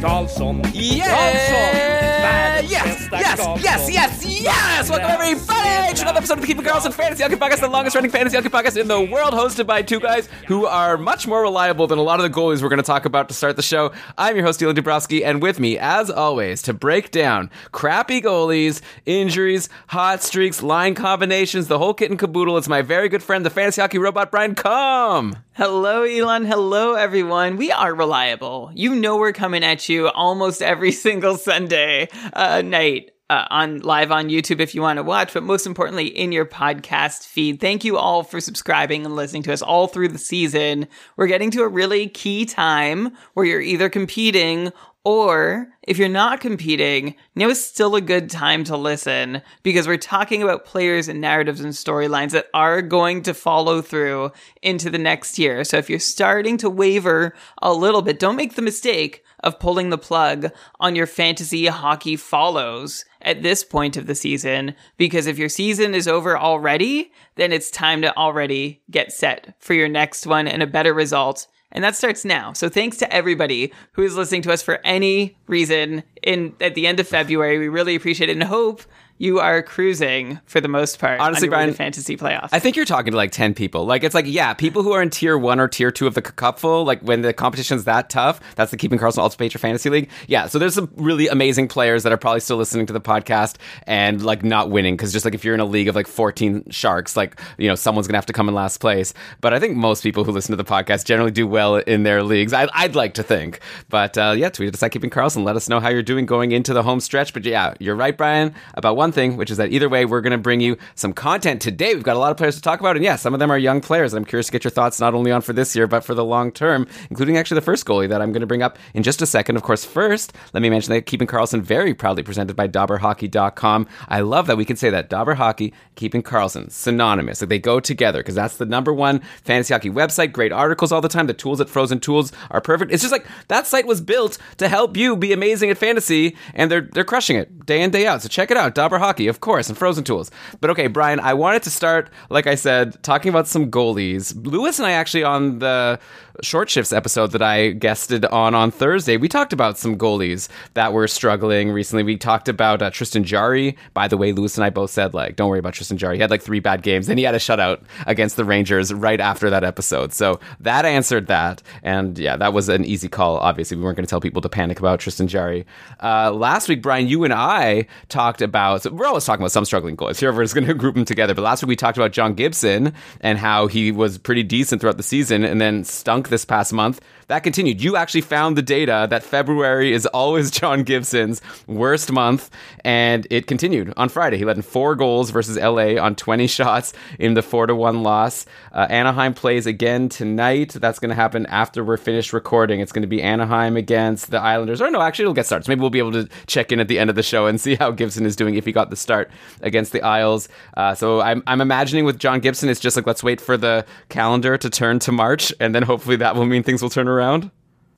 Karlsson, Yeah! Karlsson, världens Yes! bästa Yes! Yes! Yes! Yes! Welcome everybody to another episode of the Keeping in Fantasy Hockey Podcast, the longest running fantasy hockey podcast in the world, hosted by two guys who are much more reliable than a lot of the goalies we're going to talk about to start the show. I'm your host, Dylan Dubrowski, and with me, as always, to break down crappy goalies, injuries, hot streaks, line combinations, the whole kit and caboodle, it's my very good friend, the fantasy hockey robot, Brian Com. Hello, Elon. Hello, everyone. We are reliable. You know we're coming at you almost every single Sunday uh, night. Uh, on live on YouTube if you want to watch, but most importantly in your podcast feed. Thank you all for subscribing and listening to us all through the season. We're getting to a really key time where you're either competing or if you're not competing, now is still a good time to listen because we're talking about players and narratives and storylines that are going to follow through into the next year. So if you're starting to waver a little bit, don't make the mistake of pulling the plug on your fantasy hockey follows at this point of the season because if your season is over already, then it's time to already get set for your next one and a better result and that starts now. So thanks to everybody who is listening to us for any reason in at the end of February. We really appreciate it and hope you are cruising for the most part. Honestly, Brian, fantasy playoffs. I think you're talking to like 10 people. Like, it's like, yeah, people who are in tier one or tier two of the cupful, like when the competition's that tough, that's the Keeping Karlsson Ultimate Patriot Fantasy League. Yeah, so there's some really amazing players that are probably still listening to the podcast and like not winning. Cause just like if you're in a league of like 14 sharks, like, you know, someone's gonna have to come in last place. But I think most people who listen to the podcast generally do well in their leagues. I, I'd like to think. But uh, yeah, tweet us at Keeping Karlsson. Let us know how you're doing going into the home stretch. But yeah, you're right, Brian, about one thing, which is that either way, we're going to bring you some content today. We've got a lot of players to talk about, and yeah, some of them are young players. And I'm curious to get your thoughts not only on for this year, but for the long term, including actually the first goalie that I'm going to bring up in just a second. Of course, first, let me mention that Keeping Karlsson very proudly presented by DobberHockey.com. I love that we can say that Dobber Hockey, Keeping Karlsson, synonymous. Like they go together because that's the number one fantasy hockey website. Great articles all the time. The tools at Frozen Tools are perfect. It's just like that site was built to help you be amazing at fantasy, and they're they're crushing it day in day out. So check it out, Dobber Hockey, of course, and Frozen Tools. But okay, Brian, I wanted to start, like I said, talking about some goalies. Lewis and I actually on the short shifts episode that I guested on on Thursday, we talked about some goalies that were struggling recently. We talked about uh, Tristan Jarry. By the way, Lewis and I both said like, don't worry about Tristan Jarry. He had like three bad games, then he had a shutout against the Rangers right after that episode. So that answered that, and yeah, that was an easy call. Obviously, we weren't going to tell people to panic about Tristan Jarry. Uh, last week, Brian, you and I talked about. So we're always talking about some struggling goalies. Here, we're just going to group them together. But last week we talked about John Gibson and how he was pretty decent throughout the season, and then stunk this past month. That continued. You actually found the data that February is always John Gibson's worst month, and it continued on Friday. He led in four goals versus LA on 20 shots in the four to one loss. Uh, Anaheim plays again tonight. That's going to happen after we're finished recording. It's going to be Anaheim against the Islanders. Or no, actually, it'll get started. So maybe we'll be able to check in at the end of the show and see how Gibson is doing if he got the start against the Isles. Uh, so I'm, I'm imagining with John Gibson, it's just like let's wait for the calendar to turn to March, and then hopefully that will mean things will turn around.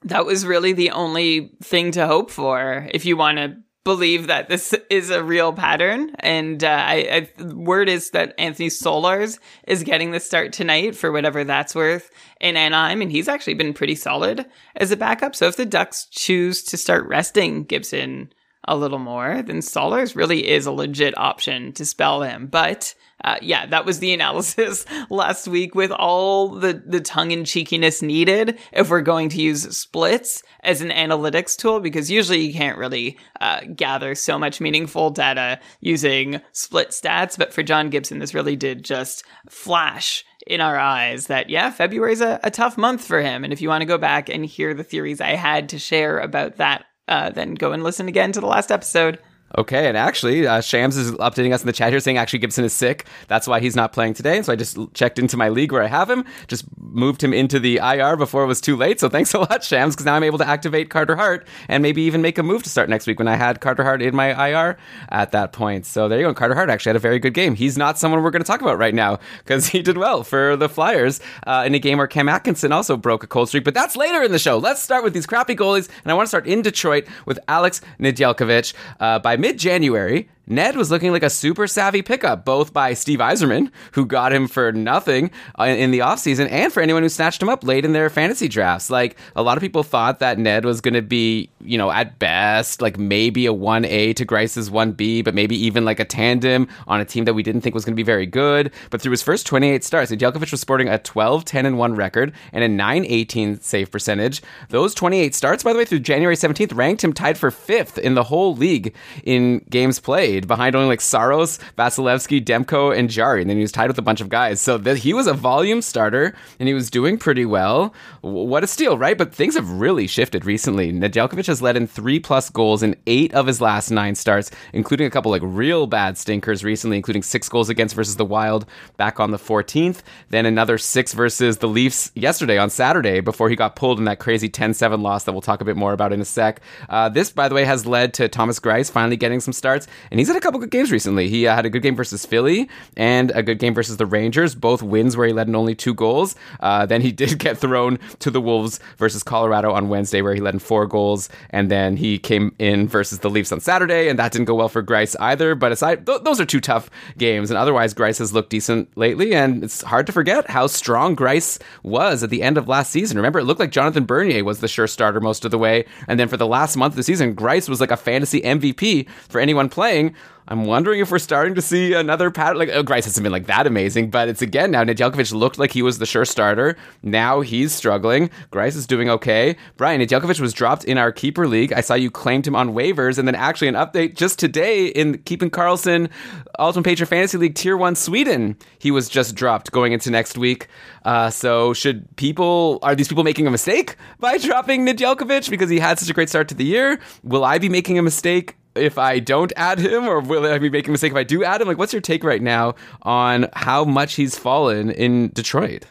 That was really the only thing to hope for if you want to believe that this is a real pattern. And uh, I, I, word is that Anthony Stolarz is getting the start tonight for whatever that's worth in Anaheim, and he's actually been pretty solid as a backup. So if the Ducks choose to start resting Gibson a little more, then Stolarz really is a legit option to spell him. But uh, yeah, that was the analysis last week with all the, the tongue and cheekiness needed if we're going to use splits as an analytics tool, because usually you can't really uh, gather so much meaningful data using split stats. But for John Gibson, this really did just flash in our eyes that, yeah, February's a, a tough month for him. And if you want to go back and hear the theories I had to share about that, uh, then go and listen again to the last episode. Okay, and actually, uh, Shams is updating us in the chat here saying actually Gibson is sick. That's why he's not playing today. And so I just checked into my league where I have him, just moved him into the IR before it was too late. So thanks a lot, Shams, because now I'm able to activate Carter Hart and maybe even make a move to start next week when I had Carter Hart in my IR at that point. So there you go. Carter Hart actually had a very good game. He's not someone we're going to talk about right now because he did well for the Flyers uh, in a game where Cam Atkinson also broke a cold streak. But that's later in the show. Let's start with these crappy goalies. And I want to start in Detroit with Alex Nedeljkovic. Uh, by mid January, Ned was looking like a super savvy pickup, both by Steve Yzerman, who got him for nothing uh, in the offseason, and for anyone who snatched him up late in their fantasy drafts. Like, a lot of people thought that Ned was going to be, you know, at best, like maybe a 1A to Greiss's 1B, but maybe even like a tandem on a team that we didn't think was going to be very good. But through his first 28 starts, Nedeljkovic was sporting a 12 10 and 1 record and a 9 18 save percentage. Those 28 starts, by the way, through January 17th, ranked him tied for fifth in the whole league in games played behind only like Saros, Vasilevskiy, Demko, and Jarry. And then he was tied with a bunch of guys. So th- he was a volume starter and he was doing pretty well. What a steal, right? But things have really shifted recently. Nedeljkovic has led in three plus goals in eight of his last nine starts, including a couple like real bad stinkers recently, including six goals against versus the Wild back on the 14th, then another six versus the Leafs yesterday on Saturday before he got pulled in that crazy 10 7 loss that we'll talk a bit more about in a sec. Uh, this, by the way, has led to Thomas Greiss finally getting some starts, and he's had a couple good games recently. He uh, had a good game versus Philly and a good game versus the Rangers, both wins where he led in only two goals. Uh, then he did get thrown to the Wolves versus Colorado on Wednesday, where he led in four goals, and then he came in versus the Leafs on Saturday, and that didn't go well for Greiss either. But aside, th- those are two tough games, and otherwise, Greiss has looked decent lately, and it's hard to forget how strong Greiss was at the end of last season. Remember, it looked like Jonathan Bernier was the sure starter most of the way, and then for the last month of the season, Greiss was like a fantasy MVP for anyone playing. I'm wondering if we're starting to see another pattern. Like, oh, Greiss hasn't been like that amazing, but it's again now. Nedeljkovic looked like he was the sure starter. Now he's struggling. Greiss is doing okay. Brian Nedeljkovic was dropped in our keeper league. I saw you claimed him on waivers, and then actually an update just today in Keeping Karlsson Ultimate Patriot Fantasy League Tier One Sweden. He was just dropped going into next week. Uh, so should people are these people making a mistake by dropping Nedeljkovic because he had such a great start to the year? Will I be making a mistake? If I don't add him, or will I be making a mistake if I do add him? Like, what's your take right now on how much he's fallen in Detroit?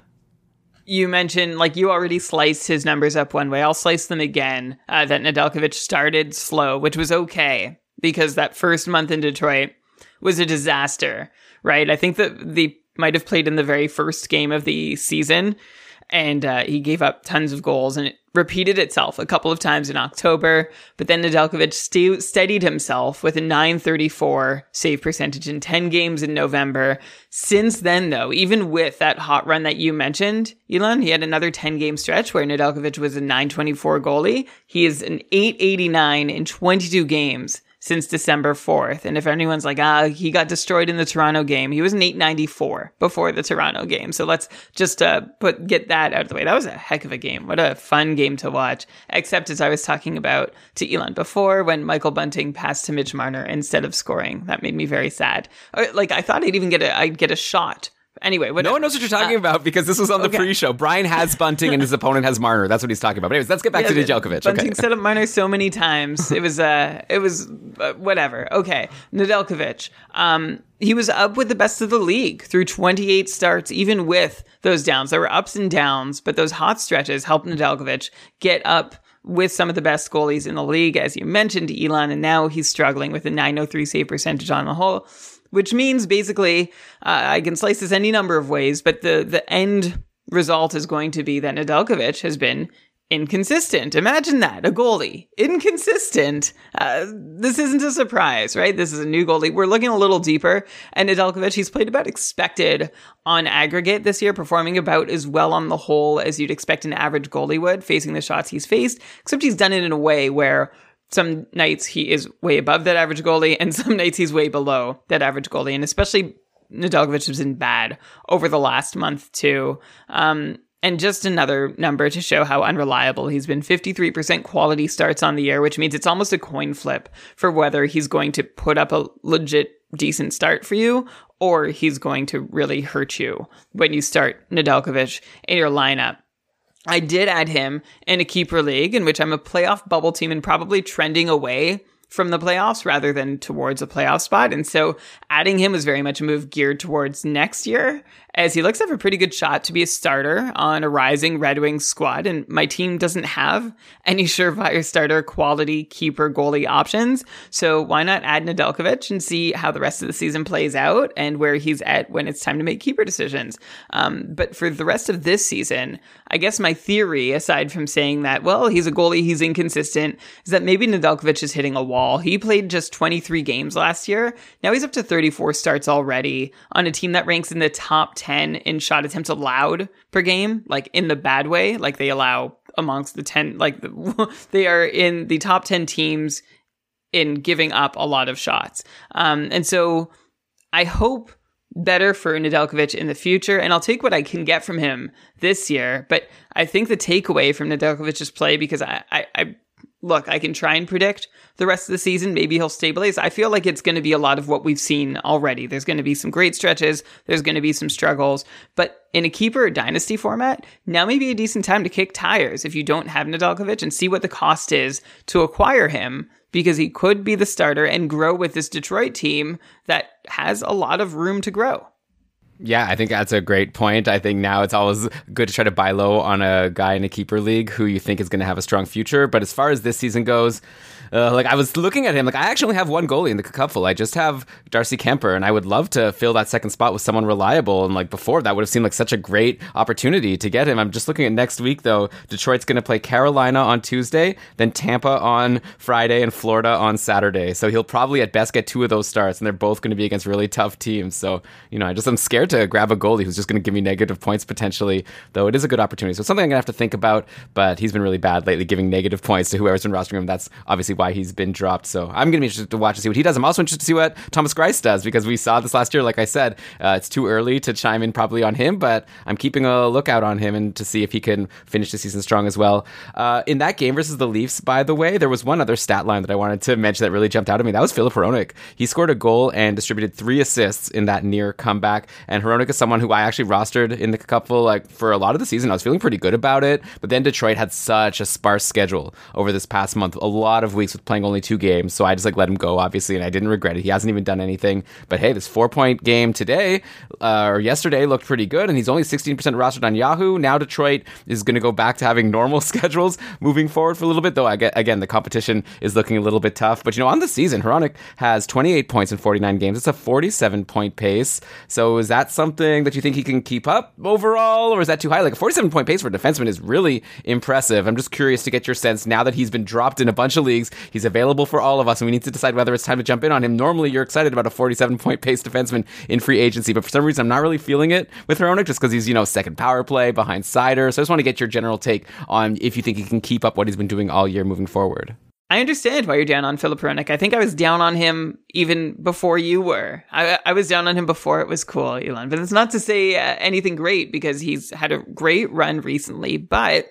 You mentioned, like, you already sliced his numbers up one way. I'll slice them again. Uh, that Nedeljkovic started slow, which was okay because that first month in Detroit was a disaster, right? I think that they might have played in the very first game of the season and uh, he gave up tons of goals and it repeated itself a couple of times in October. But then Nedeljkovic st- steadied himself with a 934 save percentage in 10 games in November. Since then, though, even with that hot run that you mentioned, Elon, he had another 10 game stretch where Nedeljkovic was a 924 goalie. He is an 889 in 22 games since December 4th. And if anyone's like, ah, he got destroyed in the Toronto game, he was an 894 before the Toronto game. So let's just uh, put get that out of the way. That was a heck of a game. What a fun game to watch. Except as I was talking about to Elon before, when Michael Bunting passed to Mitch Marner instead of scoring, that made me very sad. Uh, like I thought I'd even get a I'd get a shot Anyway, whatever. no one knows what you're talking uh, about because this was on the okay. pre-show. Brian has Bunting and his opponent has Marner. That's what he's talking about. But anyways, let's get back yeah, to Nedeljkovic. Bunting okay. set up Marner so many times. It was uh, it was uh, whatever. Okay, Nedeljkovic. Um, he was up with the best of the league through 28 starts, even with those downs. There were ups and downs, but those hot stretches helped Nedeljkovic get up with some of the best goalies in the league, as you mentioned, Elon, and now he's struggling with a 903 save percentage on the whole which means basically uh, I can slice this any number of ways, but the the end result is going to be that Nedeljkovic has been inconsistent. Imagine that a goalie inconsistent. Uh, this isn't a surprise, right? This is a new goalie. We're looking a little deeper, and Nedeljkovic he's played about expected on aggregate this year, performing about as well on the whole as you'd expect an average goalie would, facing the shots he's faced. Except he's done it in a way where some nights he is way above that average goalie, and some nights he's way below that average goalie. And especially Nedeljkovic has been bad over the last month too. Um, and just another number to show how unreliable he's been 53% quality starts on the year, which means it's almost a coin flip for whether he's going to put up a legit decent start for you or he's going to really hurt you when you start Nedeljkovic in your lineup. I did add him in a keeper league in which I'm a playoff bubble team and probably trending away from the playoffs rather than towards a playoff spot. And so adding him was very much a move geared towards next year as he looks to have a pretty good shot to be a starter on a rising Red Wings squad. And my team doesn't have any surefire starter quality keeper goalie options. So why not add Nedeljkovic and see how the rest of the season plays out and where he's at when it's time to make keeper decisions. Um, but for the rest of this season, I guess my theory, aside from saying that, well, he's a goalie, he's inconsistent, is that maybe Nedeljkovic is hitting a wall. He played just 23 games last year. Now he's up to 34 starts already on a team that ranks in the top 10 in shot attempts allowed per game, like in the bad way, like they allow amongst the 10, like the, they are in the top 10 teams in giving up a lot of shots. Um, and so I hope better for Nedeljkovic in the future, and I'll take what I can get from him this year. But I think the takeaway from Nedeljkovic's play, because I, I, I look, I can try and predict the rest of the season. Maybe he'll stabilize. I feel like it's going to be a lot of what we've seen already. There's going to be some great stretches. There's going to be some struggles. But in a keeper dynasty format, now may be a decent time to kick tires if you don't have Nedeljkovic and see what the cost is to acquire him because he could be the starter and grow with this Detroit team that has a lot of room to grow. Yeah, I think that's a great point. I think now it's always good to try to buy low on a guy in a keeper league who you think is going to have a strong future. But as far as this season goes, uh, like I was looking at him, like I actually only have one goalie in the cupful. I just have Darcy Kuemper, and I would love to fill that second spot with someone reliable. And like before, that would have seemed like such a great opportunity to get him. I'm just looking at next week though. Detroit's going to play Carolina on Tuesday, then Tampa on Friday, and Florida on Saturday. So he'll probably at best get two of those starts, and they're both going to be against really tough teams. So you know, I just I'm scared to grab a goalie who's just going to give me negative points potentially. Though it is a good opportunity, so it's something I'm going to have to think about. But he's been really bad lately, giving negative points to whoever's been rostering him. That's obviously why he's been dropped. So I'm going to be interested to watch and see what he does. I'm also interested to see what Thomas Greiss does because we saw this last year. Like I said, uh, it's too early to chime in probably on him, but I'm keeping a lookout on him and to see if he can finish the season strong as well. Uh, in that game versus the Leafs, by the way, there was one other stat line that I wanted to mention that really jumped out at me. That was Filip Hronek. He scored a goal and distributed three assists in that near comeback. And Hronek is someone who I actually rostered in the couple like for a lot of the season. I was feeling pretty good about it, but then Detroit had such a sparse schedule over this past month. A lot of weeks with playing only two games, so I just like let him go, obviously, and I didn't regret it. He hasn't even done anything. But hey, this four point game today uh, or yesterday looked pretty good, and he's only 16% rostered on Yahoo. Now Detroit is going to go back to having normal schedules moving forward for a little bit, though. I get, again, the competition is looking a little bit tough. But you know, on the season, Hronek has 28 points in 49 games. It's a 47 point pace. So is that something that you think he can keep up overall, or is that too high? Like a 47 point pace for a defenseman is really impressive. I'm just curious to get your sense now that he's been dropped in a bunch of leagues. He's available for all of us, and we need to decide whether it's time to jump in on him. Normally, you're excited about a 47 point pace defenseman in free agency, but for some reason, I'm not really feeling it with Hronek just because he's, you know, second power play behind Seider. So I just want to get your general take on if you think he can keep up what he's been doing all year moving forward. I understand why you're down on Filip Hronek. I think I was down on him even before you were. I, I was down on him before it was cool, Elon. But it's not to say uh, anything great because he's had a great run recently. But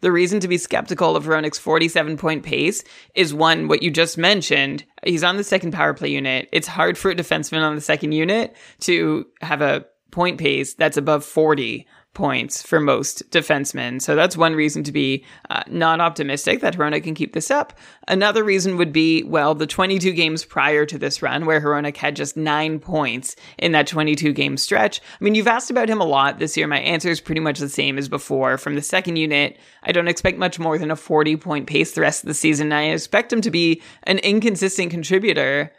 the reason to be skeptical of Hronek's 47 point pace is one, what you just mentioned. He's on the second power play unit. It's hard for a defenseman on the second unit to have a point pace that's above 40 points for most defensemen. So that's one reason to be uh, not optimistic that Hronek can keep this up. Another reason would be, well, the 22 games prior to this run where Hronek had just nine points in that 22 game stretch. I mean, you've asked about him a lot this year. My answer is pretty much the same as before. From the second unit, I don't expect much more than a 40 point pace the rest of the season. I expect him to be an inconsistent contributor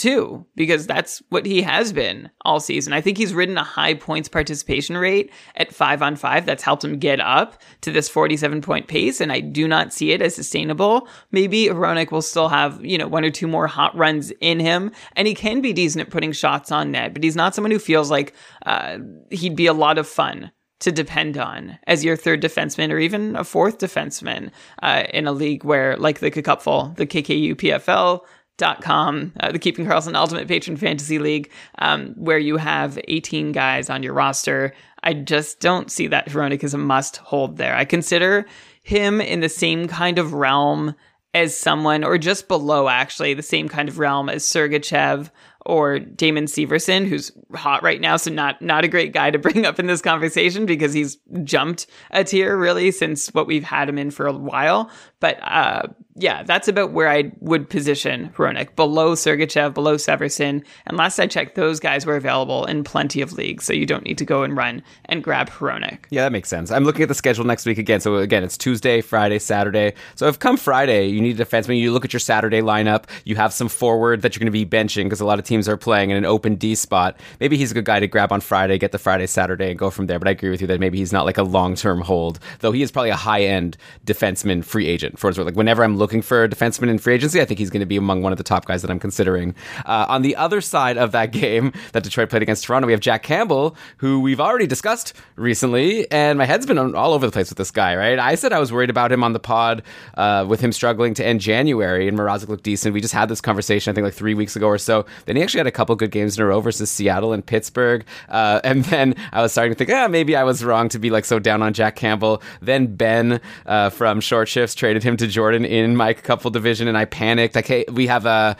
too, because that's what he has been all season. I think he's ridden a high points participation rate at five on five. That's helped him get up to this 47 point pace, and I do not see it as sustainable. Maybe Hronek will still have, you know, one or two more hot runs in him, and he can be decent at putting shots on net, but he's not someone who feels like uh, he'd be a lot of fun to depend on as your third defenseman or even a fourth defenseman uh, in a league where, like the Cupful, the KKU PFL, dot com, uh, the Keeping Karlsson Ultimate Patron Fantasy League, um, where you have 18 guys on your roster. I just don't see that Hronek is a must hold there. I consider him in the same kind of realm as someone, or just below actually, the same kind of realm as Sergachev or Damon Severson, who's hot right now. So not not a great guy to bring up in this conversation because he's jumped a tier really since what we've had him in for a while. But uh, yeah, that's about where I would position Hronek, below Sergachev, below Severson. And last I checked, those guys were available in plenty of leagues, so you don't need to go and run and grab Hronek. Yeah, that makes sense. I'm looking at the schedule next week again. So again, it's Tuesday, Friday, Saturday. So if come Friday, you need a defenseman, you look at your Saturday lineup, you have some forward that you're going to be benching because a lot of teams are playing in an open D spot. Maybe he's a good guy to grab on Friday, get the Friday, Saturday, and go from there. But I agree with you that maybe he's not like a long term hold, though he is probably a high end defenseman free agent for Like whenever I'm looking for a defenseman in free agency, I think he's going to be among one of the top guys that I'm considering. Uh, on the other side of that game that Detroit played against Toronto, we have Jack Campbell, who we've already discussed recently, and my head's been all over the place with this guy. Right? I said I was worried about him on the pod uh, with him struggling to end January, and Mrazek looked decent. We just had this conversation, I think, like three weeks ago or so. Then he actually had a couple good games in a row versus Seattle and Pittsburgh, uh, and then I was starting to think, ah, maybe I was wrong to be like so down on Jack Campbell. Then Ben uh, from Short Shifts traded him to Jordan in my couple division, and I panicked. Like, we have a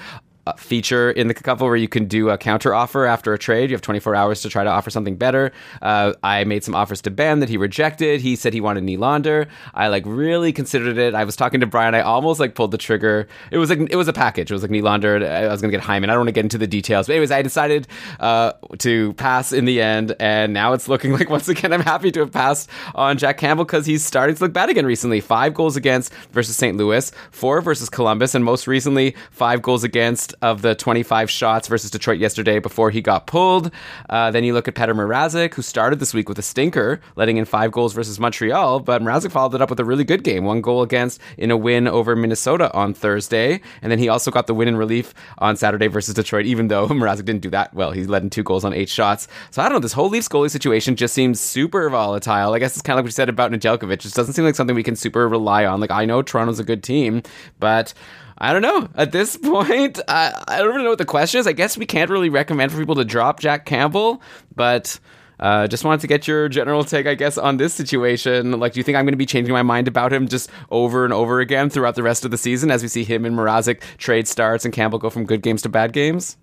feature in the couple where you can do a counter offer after a trade. You have 24 hours to try to offer something better. Uh, I made some offers to Ben that he rejected. He said he wanted Nylander. I like really considered it. I was talking to Brian. I almost like pulled the trigger. It was like it was a package. It was like Nylander. I was gonna get Hyman. I don't want to get into the details, but anyways, I decided uh, to pass in the end, and now it's looking like once again I'm happy to have passed on Jack Campbell because he's starting to look bad again recently. Five goals against versus St. Louis, four versus Columbus, and most recently five goals against of the 25 shots versus Detroit yesterday before he got pulled. Uh, then you look at Petr Mrazek, who started this week with a stinker, letting in five goals versus Montreal, but Mrazek followed it up with a really good game, one goal against in a win over Minnesota on Thursday, and then he also got the win in relief on Saturday versus Detroit, even though Mrazek didn't do that well. He led in two goals on eight shots. So I don't know, this whole Leafs goalie situation just seems super volatile. I guess it's kind of like what you said about Nedeljkovic. It just doesn't seem like something we can super rely on. Like, I know Toronto's a good team, but I don't know. At this point, I, I don't really know what the question is. I guess we can't really recommend for people to drop Jack Campbell, but uh, just wanted to get your general take, I guess, on this situation. Like, do you think I'm going to be changing my mind about him just over and over again throughout the rest of the season as we see him and Mrazek trade starts and Campbell go from good games to bad games?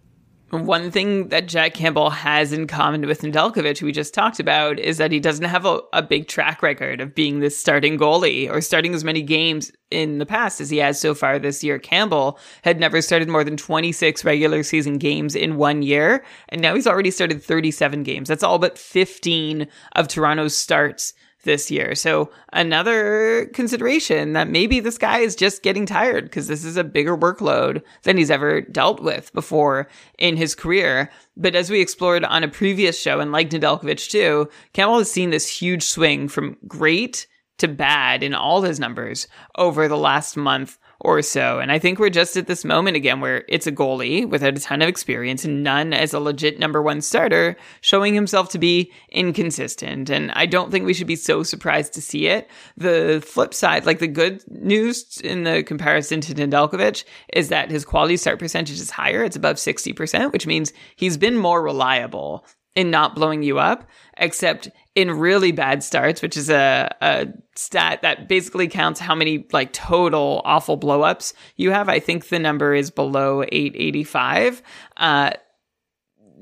One thing that Jack Campbell has in common with Nedeljkovic, we just talked about, is that he doesn't have a, a, big track record of being this starting goalie or starting as many games in the past as he has so far this year. Campbell had never started more than 26 regular season games in one year, and now he's already started 37 games. That's all but 15 of Toronto's starts this year. So another consideration that maybe this guy is just getting tired because this is a bigger workload than he's ever dealt with before in his career. But as we explored on a previous show and like Nedeljkovic too, Campbell has seen this huge swing from great to bad in all his numbers over the last month or so. And I think we're just at this moment again where it's a goalie without a ton of experience and none as a legit number one starter showing himself to be inconsistent. And I don't think we should be so surprised to see it. The flip side, like the good news in the comparison to Nedeljkovic is that his quality start percentage is higher. It's above 60%, which means he's been more reliable in not blowing you up, except in really bad starts, which is a, a stat that basically counts how many like total awful blowups you have. I think the number is below 885. Uh,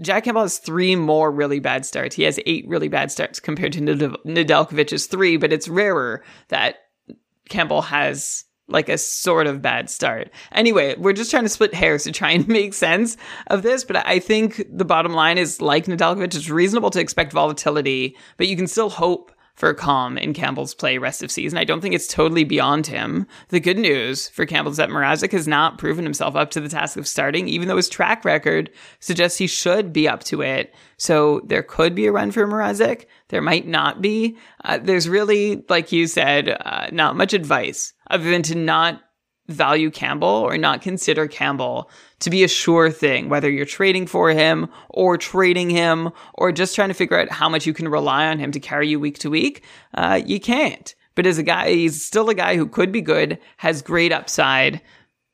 Jack Campbell has three more really bad starts. He has eight really bad starts compared to Nedeljkovic's three, but it's rarer that Campbell has like a sort of bad start. Anyway, we're just trying to split hairs to try and make sense of this, but I think the bottom line is like Nedeljkovic, it's reasonable to expect volatility, but you can still hope for calm in Campbell's play rest of season. I don't think it's totally beyond him. The good news for Campbell is that Mrazek has not proven himself up to the task of starting, even though his track record suggests he should be up to it. So there could be a run for Mrazek. There might not be. Uh, there's really, like you said, uh, not much advice other than to not value Campbell or not consider Campbell to be a sure thing, whether you're trading for him or trading him or just trying to figure out how much you can rely on him to carry you week to week. Uh, you can't. But as a guy, he's still a guy who could be good, has great upside.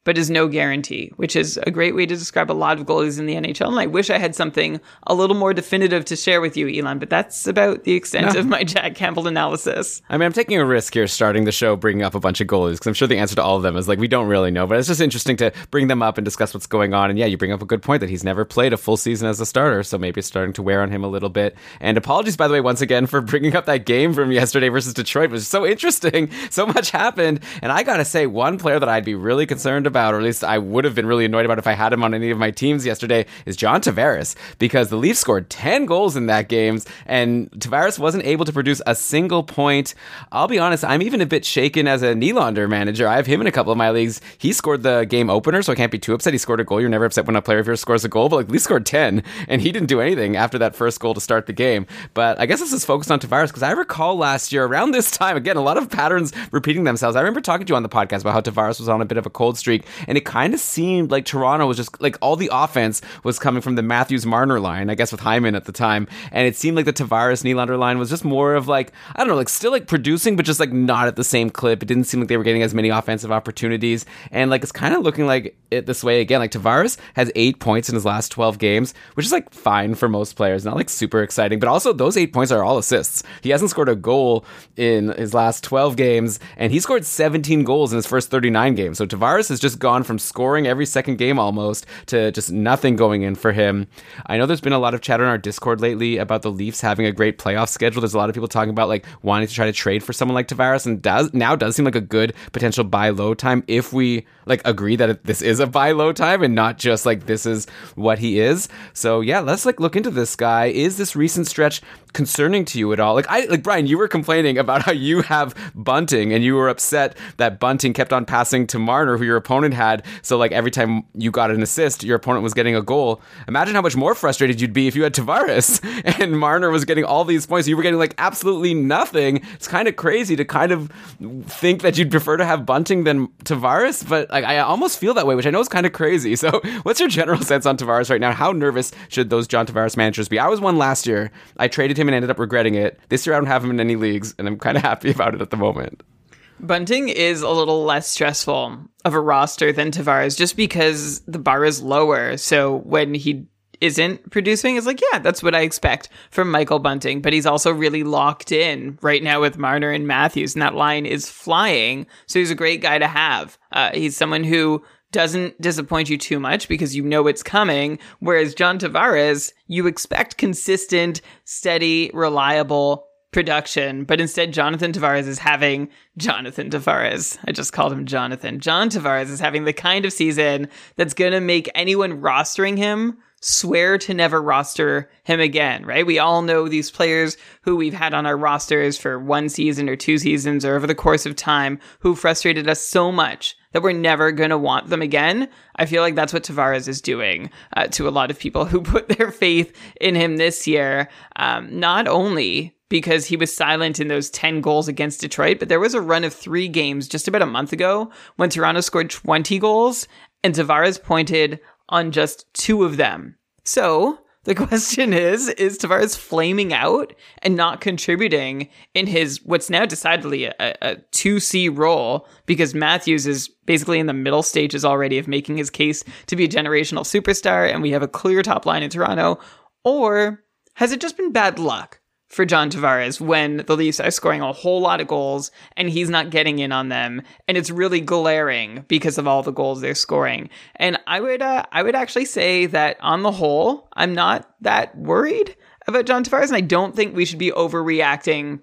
But is no guarantee, which is a great way to describe a lot of goalies in the NHL. And I wish I had something a little more definitive to share with you, Elon, but that's about the extent No. of my Jack Campbell analysis. I mean, I'm taking a risk here starting the show bringing up a bunch of goalies because I'm sure the answer to all of them is like, we don't really know. But it's just interesting to bring them up and discuss what's going on. And yeah, you bring up a good point that he's never played a full season as a starter. So maybe it's starting to wear on him a little bit. And apologies, by the way, once again for bringing up that game from yesterday versus Detroit. It was so interesting. So much happened. And I got to say, one player that I'd be really concerned about, or at least I would have been really annoyed about if I had him on any of my teams yesterday, is John Tavares because the Leafs scored 10 goals in that game and Tavares wasn't able to produce a single point. I'll be honest, I'm even a bit shaken as a Nylander manager. I have him in a couple of my leagues. He scored the game opener, so I can't be too upset. He scored a goal. You're never upset when a player of yours scores a goal, but like Leafs scored 10 and he didn't do anything after that first goal to start the game. But I guess this is focused on Tavares because I recall last year around this time, again, a lot of patterns repeating themselves. I remember talking to you on the podcast about how Tavares was on a bit of a cold streak and it kind of seemed like Toronto was just like all the offense was coming from the Matthews Marner line, I guess with Hyman at the time. And it seemed like the Tavares Nylander line was just more of like, I don't know, like still like producing, but just like not at the same clip. It didn't seem like they were getting as many offensive opportunities. And like it's kind of looking like it this way again. Like Tavares has eight points in his last 12 games, which is like fine for most players, not like super exciting. But also, those eight points are all assists. He hasn't scored a goal in his last 12 games, and he scored 17 goals in his first 39 games. So Tavares is just gone from scoring every second game almost to just nothing going in for him. I know there's been a lot of chatter on our Discord lately about the Leafs having a great playoff schedule. There's a lot of people talking about like wanting to try to trade for someone like Tavares, and does now does seem like a good potential buy low time if we like agree that this is a buy low time and not just like this is what he is. So yeah, let's like look into this guy. Is this recent stretch concerning to you at all? Like I like Brian, you were complaining about how you have bunting and you were upset that bunting kept on passing to Marner, who your opponent had. So like every time you got an assist, your opponent was getting a goal. Imagine how much more frustrated you'd be if you had Tavares and Marner was getting all these points. You were getting like absolutely nothing. It's kind of crazy to kind of think that you'd prefer to have bunting than Tavares, but like I almost feel that way, which I know is kind of crazy. So what's your general sense on Tavares right now? How nervous should those John Tavares managers be? I was one last year. I traded him and ended up regretting it. This year I don't have him in any leagues, and I'm kind of happy about it at the moment. Bunting is a little less stressful of a roster than Tavares just because the bar is lower. So when he isn't producing, it's like, yeah, that's what I expect from Michael Bunting. But he's also really locked in right now with Marner and Matthews, and that line is flying. So he's a great guy to have. Uh, he's someone who doesn't disappoint you too much because you know it's coming. Whereas John Tavares, you expect consistent, steady, reliable production, but instead Jonathan Tavares is having Jonathan Tavares. I just called him Jonathan. John Tavares is having the kind of season that's going to make anyone rostering him swear to never roster him again, right? We all know these players who we've had on our rosters for one season or two seasons or over the course of time who frustrated us so much that we're never going to want them again. I feel like that's what Tavares is doing uh, to a lot of people who put their faith in him this year. Um, not only because he was silent in those 10 goals against Detroit, but there was a run of three games just about a month ago when Toronto scored 20 goals and Tavares pointed on just two of them. So the question is, is Tavares flaming out and not contributing in his what's now decidedly a, a 2C role because Matthews is basically in the middle stages already of making his case to be a generational superstar and we have a clear top line in Toronto? Or has it just been bad luck? For John Tavares when the Leafs are scoring a whole lot of goals and he's not getting in on them and it's really glaring because of all the goals they're scoring. And I would uh, I would actually say that on the whole, I'm not that worried about John Tavares and I don't think we should be overreacting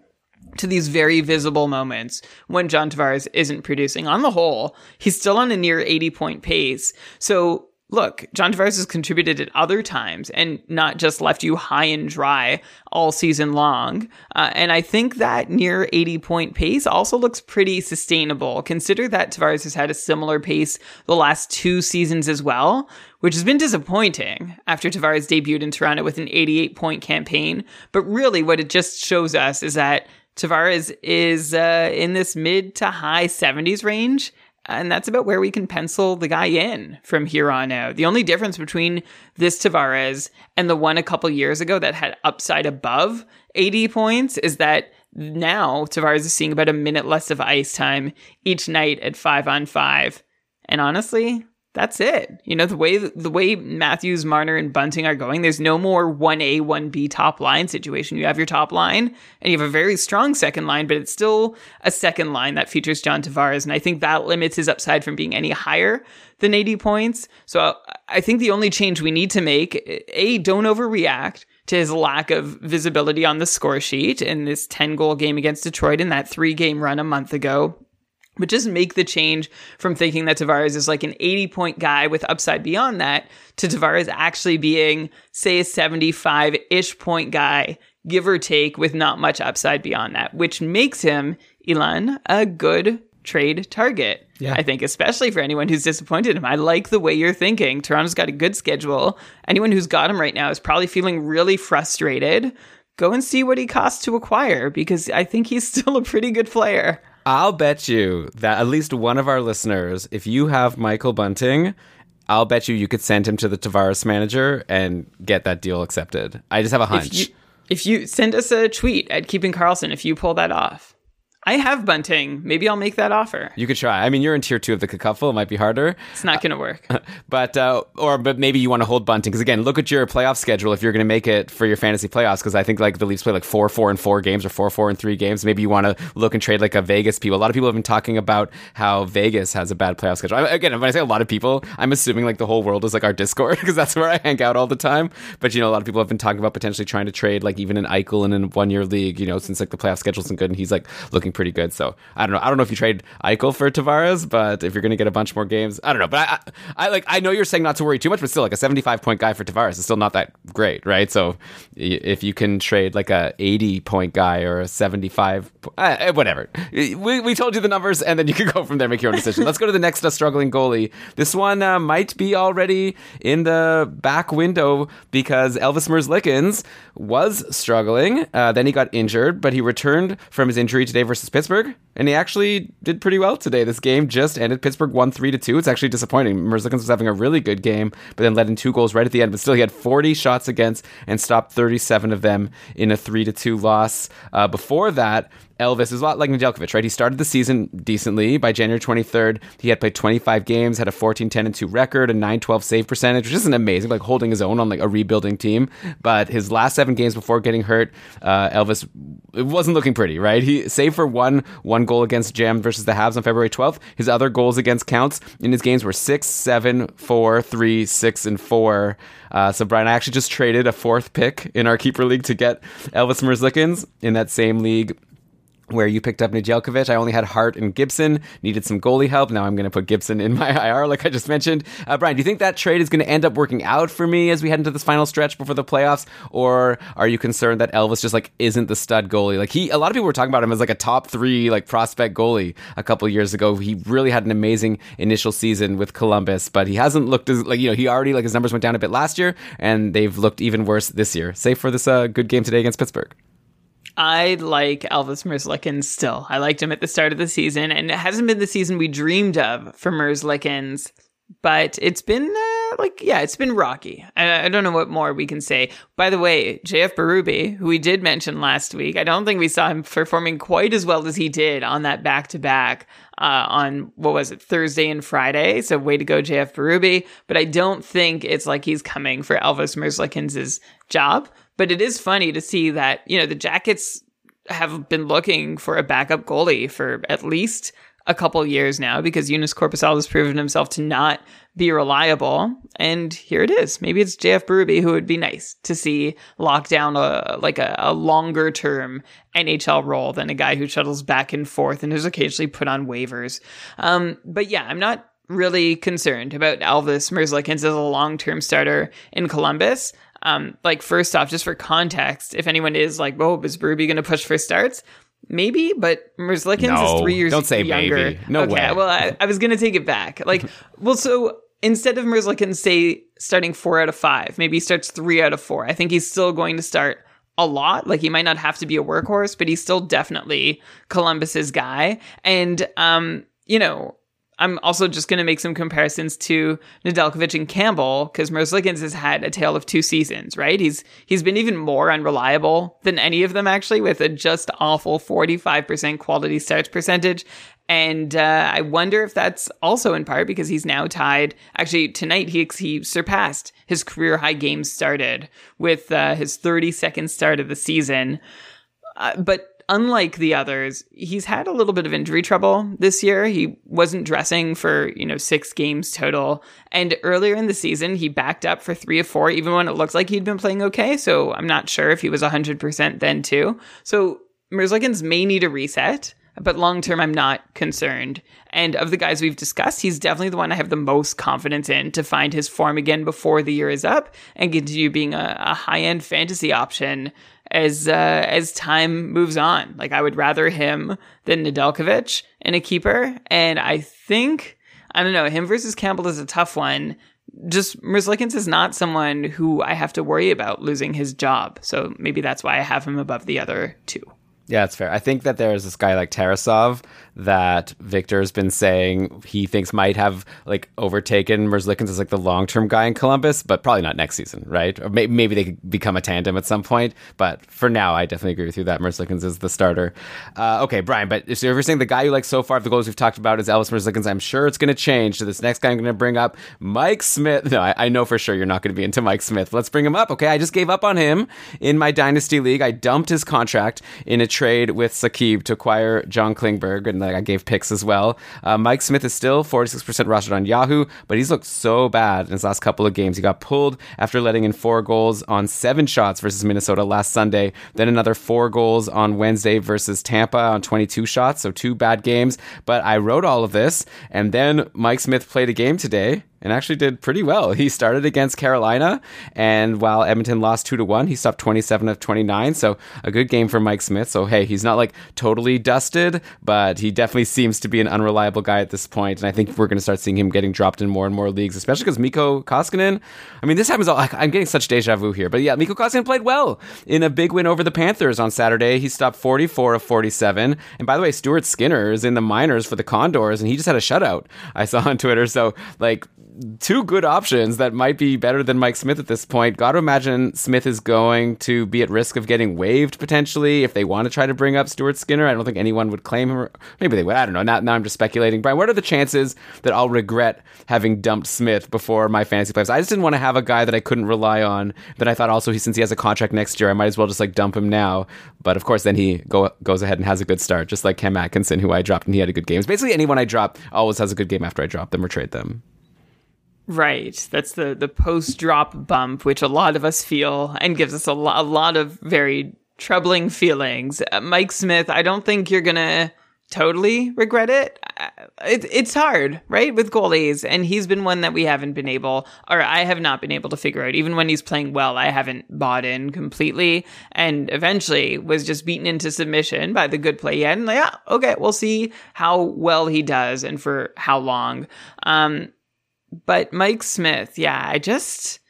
to these very visible moments when John Tavares isn't producing. On the whole, he's still on a near 80 point pace. So look, John Tavares has contributed at other times and not just left you high and dry all season long. Uh, and I think that near 80 point pace also looks pretty sustainable. Consider that Tavares has had a similar pace the last two seasons as well, which has been disappointing after Tavares debuted in Toronto with an 88 point campaign. But really, what it just shows us is that Tavares is uh, in this mid to high 70s range and that's about where we can pencil the guy in from here on out. The only difference between this Tavares and the one a couple years ago that had upside above 80 points is that now Tavares is seeing about a minute less of ice time each night at five on five. And honestly, that's it. You know, the way the way Matthews, Marner, and Bunting are going, there's no more one A, one B top line situation. You have your top line, and you have a very strong second line, but it's still a second line that features John Tavares, and I think that limits his upside from being any higher than 80 points. So uh, I think the only change we need to make, a, don't overreact to his lack of visibility on the score sheet in this 10 goal game against Detroit in that three game run a month ago but just make the change from thinking that Tavares is like an 80 point guy with upside beyond that to Tavares actually being, say, a 75 ish point guy, give or take, with not much upside beyond that, which makes him, Elan, a good trade target. Yeah. I think, especially for anyone who's disappointed him. I like the way you're thinking. Toronto's got a good schedule. Anyone who's got him right now is probably feeling really frustrated. Go and see what he costs to acquire because I think he's still a pretty good player. I'll bet you that at least one of our listeners, if you have Michael Bunting, I'll bet you you could send him to the Tavares manager and get that deal accepted. I just have a hunch. If you, if you send us a tweet at Keeping Karlsson, if you pull that off, I have bunting. Maybe I'll make that offer. You could try. I mean, you're in tier two of the cacuffle. It might be harder. It's not going to work. but uh, or but maybe you want to hold bunting because again, look at your playoff schedule if you're going to make it for your fantasy playoffs. Because I think like the Leafs play like four, four, and four games or four, four, and three games. Maybe you want to look and trade like a Vegas people. A lot of people have been talking about how Vegas has a bad playoff schedule. I, again, when I say a lot of people, I'm assuming like the whole world is like our Discord because that's where I hang out all the time. But you know, a lot of people have been talking about potentially trying to trade like even an Eichel in a one year league. You know, since like the playoff schedule isn't good and he's like looking pretty good. So I don't know. I don't know if you trade Eichel for Tavares, but if you're going to get a bunch more games, I don't know. But I, I, I, like I know you're saying not to worry too much, but still, like a 75 point guy for Tavares is still not that great, right? So if you can trade like a 80 point guy or a 75, uh, whatever. We, we told you the numbers, and then you can go from there, make your own decision. Let's go to the next uh, struggling goalie. This one uh, might be already in the back window because Elvis Merzlikins was struggling. Uh, then he got injured, but he returned from his injury today versus Pittsburgh and he actually did pretty well today. This game just ended. Pittsburgh won three to two. It's actually disappointing. Merzlikins was having a really good game, but then let in two goals right at the end. But still, he had 40 shots against and stopped 37 of them in a three to two loss. Uh, before that, Elvis is a lot like Nedeljkovic, right? He started the season decently. By January 23rd, he had played 25 games, had a 14 10 2 record, a 9 12 save percentage, which isn't amazing, like holding his own on like a rebuilding team. But his last seven games before getting hurt, uh, Elvis it wasn't looking pretty, right? He saved for one one goal against Jam versus the Habs on February 12th. His other goals against counts in his games were 6, 7, 4, 3, 6, and 4. Uh, so, Brian, I actually just traded a fourth pick in our keeper league to get Elvis Merzlikins in that same league where you picked up Nedeljkovic. I only had Hart and Gibson, needed some goalie help. Now I'm going to put Gibson in my IR, like I just mentioned. Uh, Brian, do you think that trade is going to end up working out for me as we head into this final stretch before the playoffs? Or are you concerned that Elvis just like isn't the stud goalie? Like he, a lot of people were talking about him as like a top three, like prospect goalie a couple years ago. He really had an amazing initial season with Columbus, but he hasn't looked as like, you know, he already, like his numbers went down a bit last year and they've looked even worse this year, save for this uh, good game today against Pittsburgh. I like Elvis Merzlikins still. I liked him at the start of the season, and it hasn't been the season we dreamed of for Merzlikins, but it's been uh, like, yeah, it's been rocky. I, I, don't know what more we can say. By the way, JF Berube, who we did mention last week, I don't think we saw him performing quite as well as he did on that back to back on what was it, Thursday and Friday. So way to go, JF Berube. But I don't think it's like he's coming for Elvis Merzlikins' job. But it is funny to see that, you know, the Jackets have been looking for a backup goalie for at least a couple years now because Joonas Korpisalo has proven himself to not be reliable. And here it is. Maybe it's JF Berube who would be nice to see lock down a like a, a longer term NHL role than a guy who shuttles back and forth and is occasionally put on waivers. Um, but yeah, I'm not really concerned about Elvis Merzlikins as a long term starter in Columbus. Um, like first off, just for context, if anyone is like, "Oh, is Berube going to push for starts?" Maybe, but Merzlikins no, is three years old. don't say younger. Maybe. No okay, way. Well, I, I was going to take it back. Like, well, so instead of Merzlikins say starting four out of five, maybe he starts three out of four. I think he's still going to start a lot. Like he might not have to be a workhorse, but he's still definitely Columbus's guy. And um, you know, I'm also just going to make some comparisons to Nedeljkovic and Campbell because Merzlikins has had a tale of two seasons, right? He's he's been even more unreliable than any of them actually, with a just awful 45% quality starts percentage And uh, I wonder if that's also in part because he's now tied. Actually, tonight he, he surpassed his career high games started with uh, his 32nd start of the season. Uh, but unlike the others, he's had a little bit of injury trouble this year. He wasn't dressing for, you know, six games total. And earlier in the season, he backed up for three or four, even when it looked like he'd been playing okay. So I'm not sure if he was 100% then too. So Merzlikins may need a reset. But long term, I'm not concerned. And of the guys we've discussed, he's definitely the one I have the most confidence in to find his form again before the year is up and continue being a, a high end fantasy option as uh, as time moves on. Like I would rather him than Nedeljkovic in a keeper, and I think I don't know him versus Campbell is a tough one. Just Merzlikins is not someone who I have to worry about losing his job, so maybe that's why I have him above the other two. Yeah, it's fair. I think that there's this guy like Tarasov that Victor's been saying he thinks might have like overtaken Merzlikins as like the long term guy in Columbus, but probably not next season, right? Or may- maybe they could become a tandem at some point. But for now, I definitely agree with you that Merzlikins is the starter. Uh, okay, Brian, but so you're saying the guy you like so far, of the goals we've talked about is Elvis Merzlikins. I'm sure it's going to change. So this next guy I'm going to bring up, Mike Smith. No, I, I know for sure you're not going to be into Mike Smith. Let's bring him up. Okay, I just gave up on him in my dynasty league. I dumped his contract in a trade with Sakib to acquire John Klingberg, and like, I gave picks as well. Uh, Mike Smith is still 46% rostered on Yahoo, but he's looked so bad in his last couple of games. He got pulled after letting in four goals on seven shots versus Minnesota last Sunday, then another four goals on Wednesday versus Tampa on 22 shots, so two bad games. But I wrote all of this, and then Mike Smith played a game today and actually did pretty well. He started against Carolina, and while Edmonton lost two to one, he stopped 27 of 29. So a good game for Mike Smith. So hey, he's not like totally dusted, but he definitely seems to be an unreliable guy at this point. And I think we're going to start seeing him getting dropped in more and more leagues, especially because Mikko Koskinen. I mean, this happens. All, I'm getting such deja vu here, but yeah, Mikko Koskinen played well in a big win over the Panthers on Saturday. He stopped 44 of 47. And by the way, Stuart Skinner is in the minors for the Condors, and he just had a shutout. I saw on Twitter. So like two good options that might be better than Mike Smith at this point. Got to imagine Smith is going to be at risk of getting waived potentially if they want to try to bring up Stuart Skinner. I don't think anyone would claim him. Maybe they would. I don't know. Now, now I'm just speculating. Brian, what are the chances that I'll regret having dumped Smith before my fantasy playoffs? I just didn't want to have a guy that I couldn't rely on. That I thought also he since he has a contract next year, I might as well just like dump him now. But of course, then he go, goes ahead and has a good start, just like Cam Atkinson, who I dropped and he had a good game. Basically, anyone I drop always has a good game after I drop them or trade them. Right. That's the, the post drop bump, which a lot of us feel and gives us a, lo- a lot of very troubling feelings. Uh, Mike Smith, I don't think you're going to totally regret it. Uh, it. It's hard, right? With goalies. And he's been one that we haven't been able, or I have not been able to figure out. Even when he's playing well, I haven't bought in completely. And eventually was just beaten into submission by the good play had. And like, yeah, okay, we'll see how well he does and for how long. Um, but Mike Smith, yeah, I just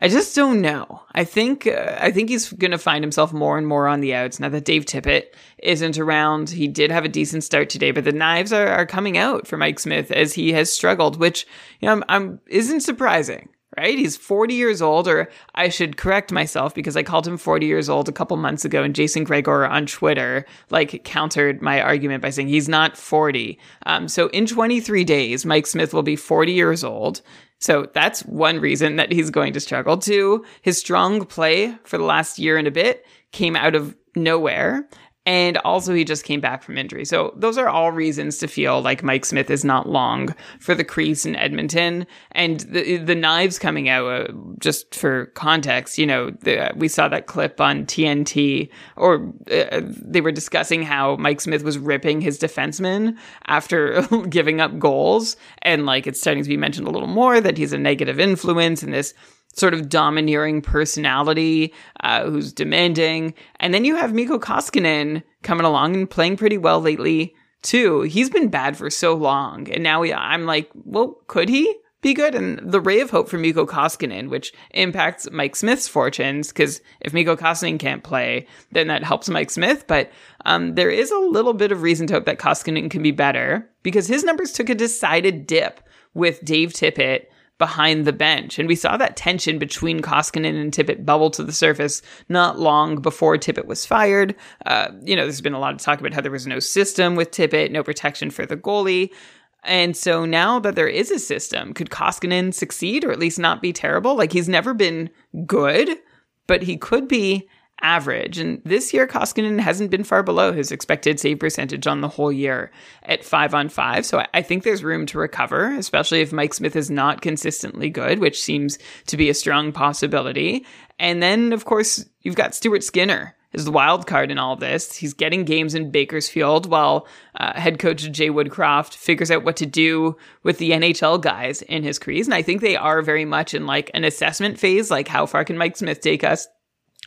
I just don't know. I think uh, I think he's going to find himself more and more on the outs now that Dave Tippett isn't around. He did have a decent start today, but the knives are, are coming out for Mike Smith as he has struggled, which you know I'm, I'm isn't surprising right? He's 40 years old, or I should correct myself because I called him 40 years old a couple months ago, and Jason Gregor on Twitter like countered my argument by saying he's not 40. Um, so in 23 days, Mike Smith will be 40 years old. So that's one reason that he's going to struggle. Two, his strong play for the last year and a bit came out of nowhere. And also, he just came back from injury. So, those are all reasons to feel like Mike Smith is not long for the crease in Edmonton. And the, the knives coming out, uh, just for context, you know, the, we saw that clip on TNT, or uh, they were discussing how Mike Smith was ripping his defenseman after giving up goals. And like, it's starting to be mentioned a little more that he's a negative influence and this sort of domineering personality uh, who's demanding. And then you have Mikko Koskinen coming along and playing pretty well lately too. He's been bad for so long, and now I'm like, well, could he? Be good, and the ray of hope for Mikko Koskinen, which impacts Mike Smith's fortunes, because if Mikko Koskinen can't play, then that helps Mike Smith. But um, there is a little bit of reason to hope that Koskinen can be better, because his numbers took a decided dip with Dave Tippett behind the bench. And we saw that tension between Koskinen and Tippett bubble to the surface not long before Tippett was fired. Uh, you know, there's been a lot of talk about how there was no system with Tippett, no protection for the goalie. And so now that there is a system, could Koskinen succeed or at least not be terrible? Like he's never been good, but he could be average. And this year, Koskinen hasn't been far below his expected save percentage on the whole year at five on five. So I think there's room to recover, especially if Mike Smith is not consistently good, which seems to be a strong possibility. And then, of course, you've got Stuart Skinner is the wild card in all this. He's getting games in Bakersfield while uh, head coach Jay Woodcroft figures out what to do with the NHL guys in his crease. And I think they are very much in like an assessment phase, like how far can Mike Smith take us?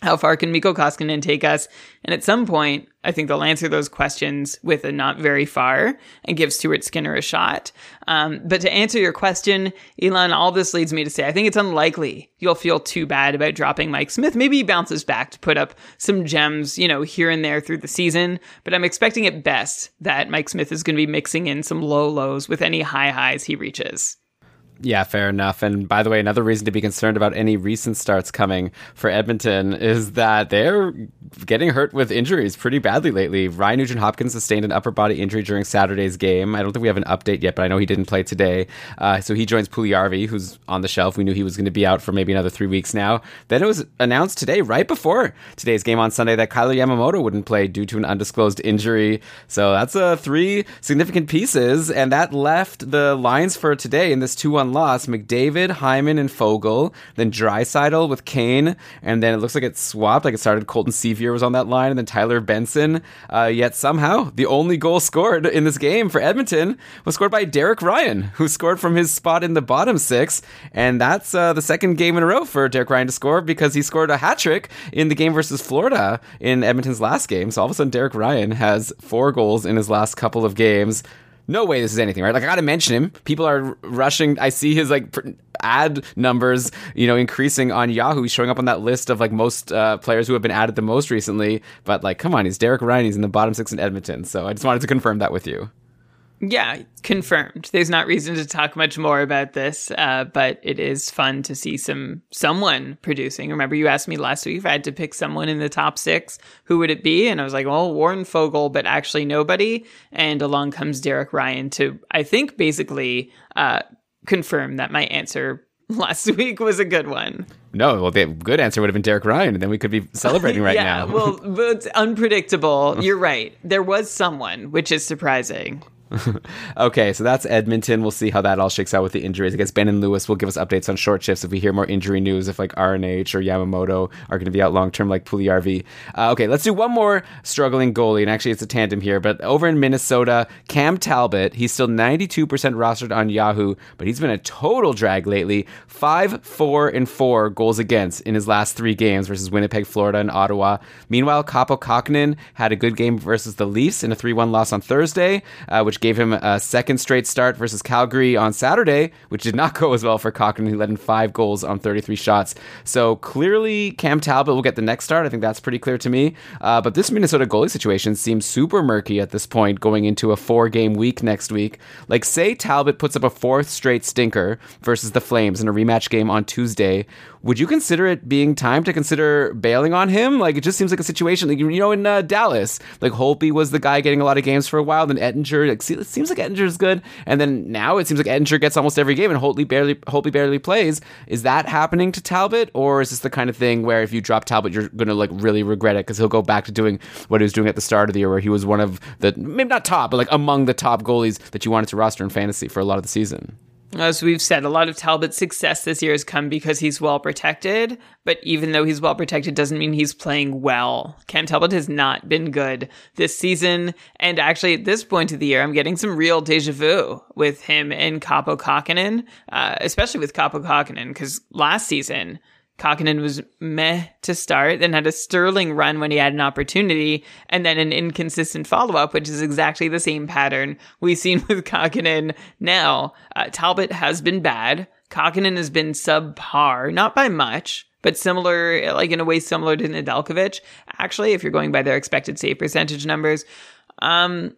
How far can Mikko Koskinen take us? And at some point, I think they'll answer those questions with a not very far and give Stuart Skinner a shot. Um, but to answer your question, Elon, all this leads me to say I think it's unlikely you'll feel too bad about dropping Mike Smith. Maybe he bounces back to put up some gems, you know, here and there through the season. But I'm expecting at best that Mike Smith is going to be mixing in some low lows with any high highs he reaches. Yeah, fair enough. And by the way, another reason to be concerned about any recent starts coming for Edmonton is that they're getting hurt with injuries pretty badly lately. Ryan Nugent Hopkins sustained an upper body injury during Saturday's game. I don't think we have an update yet, but I know he didn't play today. Uh, so he joins Puljujarvi, who's on the shelf. We knew he was going to be out for maybe another three weeks now. Then it was announced today, right before today's game on Sunday, that Kailer Yamamoto wouldn't play due to an undisclosed injury. So that's uh, three significant pieces, and that left the lines for today in this 2 1 loss McDavid, Hyman, and Foegele, Then Draisaitl with Kane, and then it looks like it swapped. Like it started. Colton Sceviour was on that line, and then Tyler Benson. Uh, yet somehow the only goal scored in this game for Edmonton was scored by Derek Ryan, who scored from his spot in the bottom six, and that's uh, the second game in a row for Derek Ryan to score because he scored a hat trick in the game versus Florida in Edmonton's last game. So all of a sudden, Derek Ryan has four goals in his last couple of games no way this is anything, right? Like I got to mention him. People are rushing. I see his like ad numbers, you know, increasing on Yahoo. He's showing up on that list of like most uh, players who have been added the most recently. But like, come on, he's Derek Ryan. He's in the bottom six in Edmonton. So I just wanted to confirm that with you. Yeah, confirmed. There's not reason to talk much more about this, uh, but it is fun to see some someone producing. Remember, you asked me last week if I had to pick someone in the top six, who would it be? And I was like, well, Warren Foegele, but actually nobody. And along comes Derek Ryan to, I think, basically uh, confirm that my answer last week was a good one. No, well, the good answer would have been Derek Ryan, and then we could be celebrating right yeah, now. well, it's unpredictable. You're right. There was someone, which is surprising. okay, so that's Edmonton. We'll see how that all shakes out with the injuries. I guess Ben and Lewis will give us updates on short shifts if we hear more injury news, if like RNH or Yamamoto are going to be out long term, like Puljujarvi. Uh, okay, let's do one more struggling goalie, and actually it's a tandem here. But over in Minnesota, Cam Talbot, he's still 92% rostered on Yahoo, but he's been a total drag lately. Five, four, and four goals against in his last three games versus Winnipeg, Florida, and Ottawa. Meanwhile, Kaapo Kahkonen had a good game versus the Leafs in a 3 1 loss on Thursday, uh, which which gave him a second straight start versus Calgary on Saturday, which did not go as well for Kahkonen. He led in five goals on 33 shots. So clearly, Cam Talbot will get the next start. I think that's pretty clear to me. Uh, but this Minnesota goalie situation seems super murky at this point going into a four game week next week. Like, say Talbot puts up a fourth straight stinker versus the Flames in a rematch game on Tuesday would you consider it being time to consider bailing on him? Like, it just seems like a situation, like, you know, in uh, Dallas, like Holtby was the guy getting a lot of games for a while, then Oettinger, like, it seems like Oettinger is good, and then now it seems like Oettinger gets almost every game and Holtby barely, Holtby barely plays. Is that happening to Talbot, or is this the kind of thing where if you drop Talbot, you're going to like really regret it because he'll go back to doing what he was doing at the start of the year, where he was one of the maybe not top, but like among the top goalies that you wanted to roster in fantasy for a lot of the season? As we've said, a lot of Talbot's success this year has come because he's well protected, but even though he's well protected doesn't mean he's playing well. Cam Talbot has not been good this season, and actually at this point of the year, I'm getting some real deja vu with him and Kaapo Kahkonen, uh, especially with Kaapo Kahkonen, because last season, Kahkonen was meh to start, then had a sterling run when he had an opportunity, and then an inconsistent follow up, which is exactly the same pattern we've seen with Kahkonen now. Uh, Talbot has been bad. Kahkonen has been subpar, not by much, but similar, like in a way similar to Nedeljkovic. Actually, if you're going by their expected save percentage numbers, um,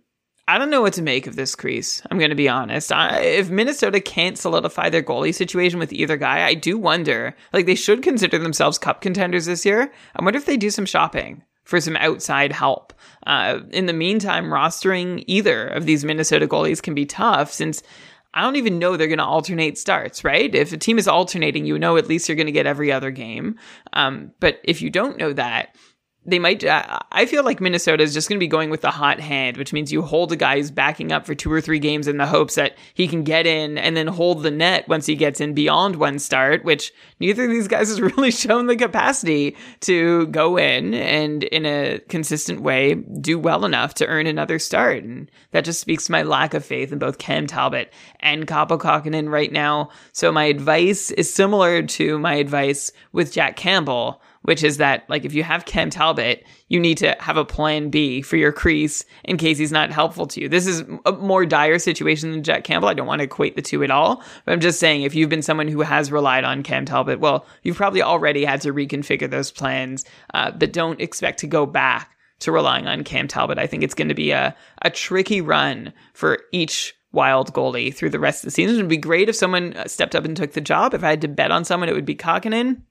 I don't know what to make of this crease. I'm going to be honest. I, if Minnesota can't solidify their goalie situation with either guy, I do wonder. Like they should consider themselves cup contenders this year. I wonder if they do some shopping for some outside help. Uh, in the meantime, rostering either of these Minnesota goalies can be tough since I don't even know they're going to alternate starts, right? If a team is alternating, you know at least you're going to get every other game. Um, but if you don't know that, they might. I feel like Minnesota is just going to be going with the hot hand, which means you hold a guy who's backing up for two or three games in the hopes that he can get in and then hold the net once he gets in beyond one start, which neither of these guys has really shown the capacity to go in and in a consistent way do well enough to earn another start. And that just speaks to my lack of faith in both Cam Talbot and Kaapo Kähkönen right now. So my advice is similar to my advice with Jack Campbell which is that like if you have Cam Talbot, you need to have a plan B for your crease in case he's not helpful to you. This is a more dire situation than Jack Campbell. I don't want to equate the two at all, but I'm just saying if you've been someone who has relied on Cam Talbot, well, you've probably already had to reconfigure those plans, uh, but don't expect to go back to relying on Cam Talbot. I think it's going to be a, a tricky run for each wild goalie through the rest of the season. It would be great if someone uh, stepped up and took the job. If I had to bet on someone, it would be Kähkönen.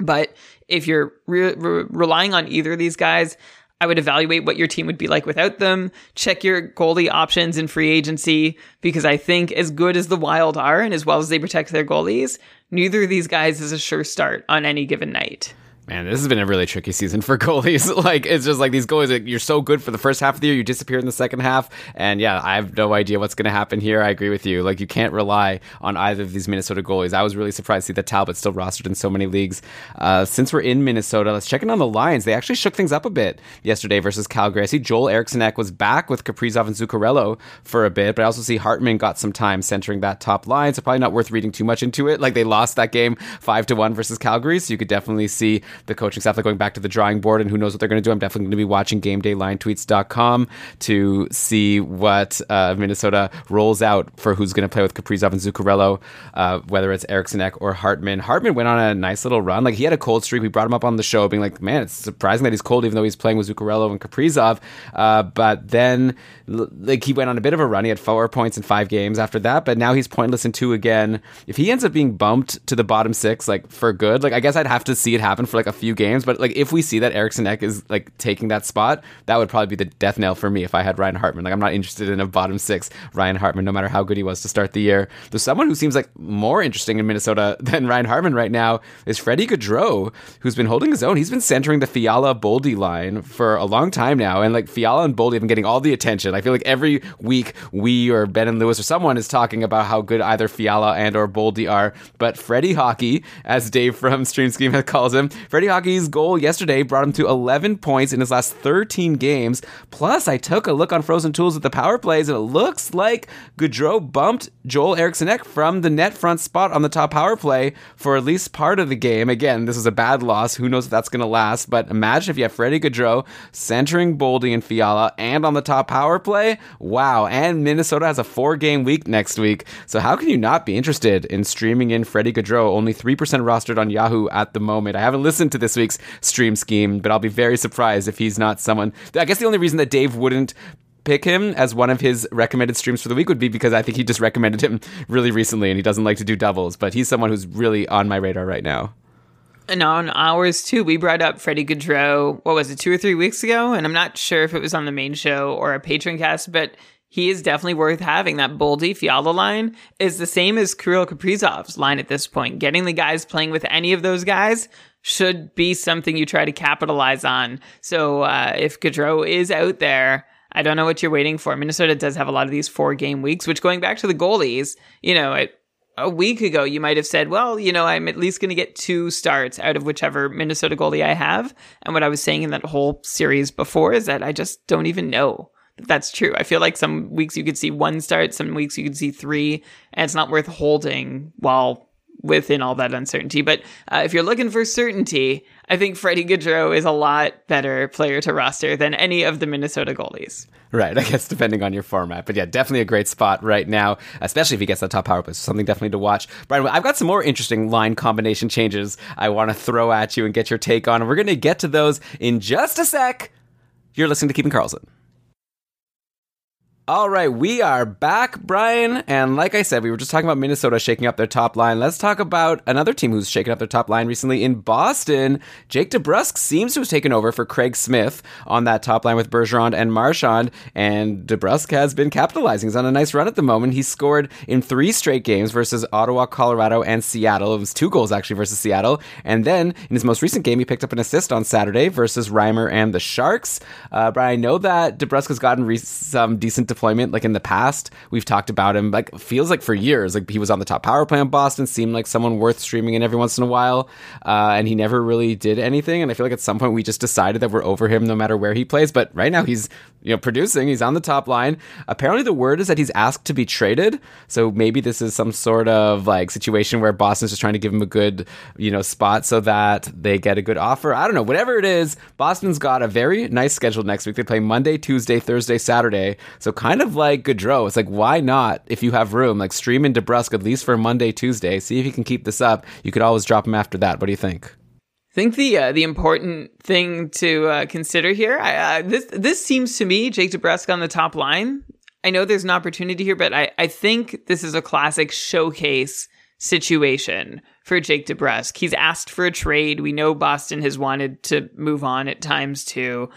But if you're re- re- relying on either of these guys, I would evaluate what your team would be like without them. Check your goalie options in free agency because I think as good as the Wild are and as well as they protect their goalies, neither of these guys is a sure start on any given night. Man, this has been a really tricky season for goalies. like, it's just like these goalies, like, you're so good for the first half of the year, you disappear in the second half. And yeah, I have no idea what's going to happen here. I agree with you. Like, you can't rely on either of these Minnesota goalies. I was really surprised to see that Talbot still rostered in so many leagues. Uh, since we're in Minnesota, let's check in on the Lions. They actually shook things up a bit yesterday versus Calgary. I see Joel Eriksson was back with Kaprizov and Zuccarello for a bit, but I also see Hartman got some time centering that top line. So probably not worth reading too much into it. Like, they lost that game 5 to 1 versus Calgary. So you could definitely see the coaching staff like going back to the drawing board and who knows what they're going to do. I'm definitely going to be watching GameDayLineTweets.com to see what uh, Minnesota rolls out for who's going to play with Kaprizov and Zuccarello, uh, whether it's Eriksson or Hartman. Hartman went on a nice little run. Like he had a cold streak. We brought him up on the show, being like, man, it's surprising that he's cold, even though he's playing with Zuccarello and Kaprizov. Uh, but then, like he went on a bit of a run. He had four points in five games after that, but now he's pointless in two again. If he ends up being bumped to the bottom six, like for good, like I guess I'd have to see it happen for like a few games. But like if we see that Eriksson Ek is like taking that spot, that would probably be the death knell for me if I had Ryan Hartman. Like I'm not interested in a bottom six Ryan Hartman, no matter how good he was to start the year. There's someone who seems like more interesting in Minnesota than Ryan Hartman right now is Freddie Gaudreau, who's been holding his own. He's been centering the Fiala Boldy line for a long time now, and like Fiala and Boldy have been getting all the attention. I feel like every week we or Ben and Lewis or someone is talking about how good either Fiala and or Boldy are. But Freddie Hockey, as Dave from Stream Scheme calls him, Freddie Hockey's goal yesterday brought him to 11 points in his last 13 games. Plus, I took a look on Frozen Tools at the power plays, and it looks like Gaudreau bumped Joel Eriksson from the net front spot on the top power play for at least part of the game. Again, this is a bad loss. Who knows if that's going to last? But imagine if you have Freddie Gaudreau centering Boldy and Fiala and on the top power play. Wow. And Minnesota has a four game week next week. So how can you not be interested in streaming in Freddie Gaudreau? Only 3% rostered on Yahoo at the moment. I haven't listened to this week's stream scheme, but I'll be very surprised if he's not someone. I guess the only reason that Dave wouldn't pick him as one of his recommended streams for the week would be because I think he just recommended him really recently and he doesn't like to do doubles, but he's someone who's really on my radar right now. And on ours too, we brought up Freddie Gaudreau, what was it, two or three weeks ago? And I'm not sure if it was on the main show or a patron cast, but he is definitely worth having. That Boldy Fiala line is the same as Kirill Kaprizov's line at this point. Getting the guys playing with any of those guys should be something you try to capitalize on. So uh, if Gaudreau is out there, I don't know what you're waiting for. Minnesota does have a lot of these four game weeks, which going back to the goalies, you know, it, a week ago, you might have said, well, you know, I'm at least going to get two starts out of whichever Minnesota goalie I have. And what I was saying in that whole series before is that I just don't even know that's true. I feel like some weeks you could see one start, some weeks you could see three, and it's not worth holding while within all that uncertainty. But uh, if you're looking for certainty, I think Freddie Gaudreau is a lot better player to roster than any of the Minnesota goalies. Right, I guess depending on your format. But yeah, definitely a great spot right now, especially if he gets that top power play. So something definitely to watch. Brian, I've got some more interesting line combination changes I want to throw at you and get your take on. We're going to get to those in just a sec. You're listening to Keeping Karlsson. All right, we are back, Brian. And like I said, we were just talking about Minnesota shaking up their top line. Let's talk about another team who's shaken up their top line recently in Boston. Jake DeBrusk seems to have taken over for Craig Smith on that top line with Bergeron and Marchand. And DeBrusk has been capitalizing. He's on a nice run at the moment. He scored in three straight games versus Ottawa, Colorado, and Seattle. It was two goals actually versus Seattle. And then in his most recent game, he picked up an assist on Saturday versus Reimer and the Sharks. Uh, but I know that DeBrusk has gotten re- some decent deployment like in the past. We've talked about him like feels like for years. Like he was on the top power play in Boston, seemed like someone worth streaming in every once in a while, uh, and he never really did anything. And I feel like at some point we just decided that we're over him no matter where he plays. But right now he's you know producing. He's on the top line. Apparently the word is that he's asked to be traded. So maybe this is some sort of like situation where Boston's just trying to give him a good you know spot so that they get a good offer. I don't know. Whatever it is, Boston's got a very nice schedule next week. They play Monday, Tuesday, Thursday, Saturday. So kind of like Gaudreau. It's like, why not, if you have room, like stream in DeBrusk at least for Monday, Tuesday. See if you can keep this up. You could always drop him after that. What do you think? I think the uh, the important thing to uh, consider here, I, uh, this this seems to me Jake DeBrusk on the top line. I know there's an opportunity here, but I, I think this is a classic showcase situation for Jake DeBrusk. He's asked for a trade. We know Boston has wanted to move on at times too.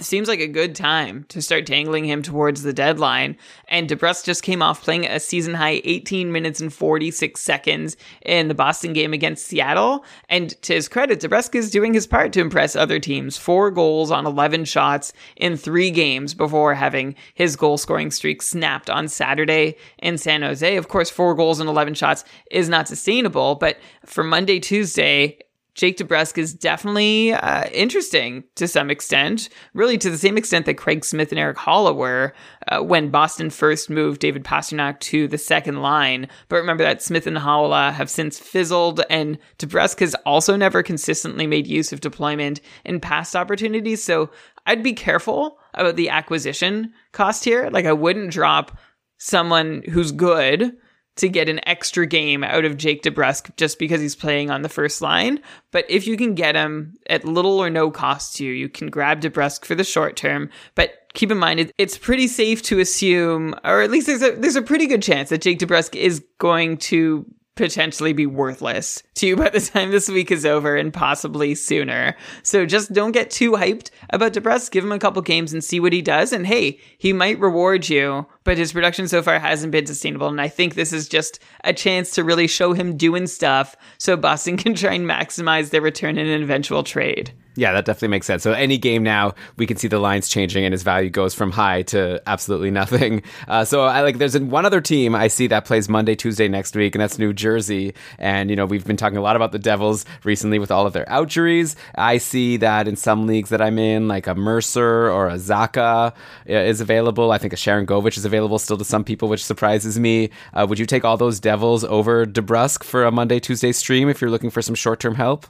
Seems like a good time to start dangling him towards the deadline. And DeBrusk just came off playing a season high 18 minutes and 46 seconds in the Boston game against Seattle. And to his credit, DeBrusk is doing his part to impress other teams. Four goals on 11 shots in three games before having his goal scoring streak snapped on Saturday in San Jose. Of course, four goals and 11 shots is not sustainable, but for Monday, Tuesday, Jake DeBrusk is definitely uh, interesting to some extent, really to the same extent that Craig Smith and Erik Haula were uh, when Boston first moved David Pastrnak to the second line. But remember that Smith and Haula have since fizzled, and DeBrusk has also never consistently made use of deployment in past opportunities. So I'd be careful about the acquisition cost here. Like I wouldn't drop someone who's good to get an extra game out of Jake DeBrusk just because he's playing on the first line. But if you can get him at little or no cost to you, you can grab DeBrusk for the short term. But keep in mind, it's pretty safe to assume, or at least there's a there's a pretty good chance that Jake DeBrusk is going to potentially be worthless to you by the time this week is over and possibly sooner. So just don't get too hyped about DeBrusk. Give him a couple games and see what he does. And hey, he might reward you, but his production so far hasn't been sustainable. And I think this is just a chance to really show him doing stuff so Boston can try and maximize their return in an eventual trade. Yeah, that definitely makes sense. So any game now, we can see the lines changing, and his value goes from high to absolutely nothing. Uh, so I like. There's one other team I see that plays Monday, Tuesday next week, and that's New Jersey. And you know, we've been talking a lot about the Devils recently with all of their outjuries. I see that in some leagues that I'm in, like a Mercer or a Zacha uh, is available. I think a Sharangovich is available still to some people, which surprises me. Uh, would you take all those Devils over DeBrusk for a Monday, Tuesday stream if you're looking for some short term help?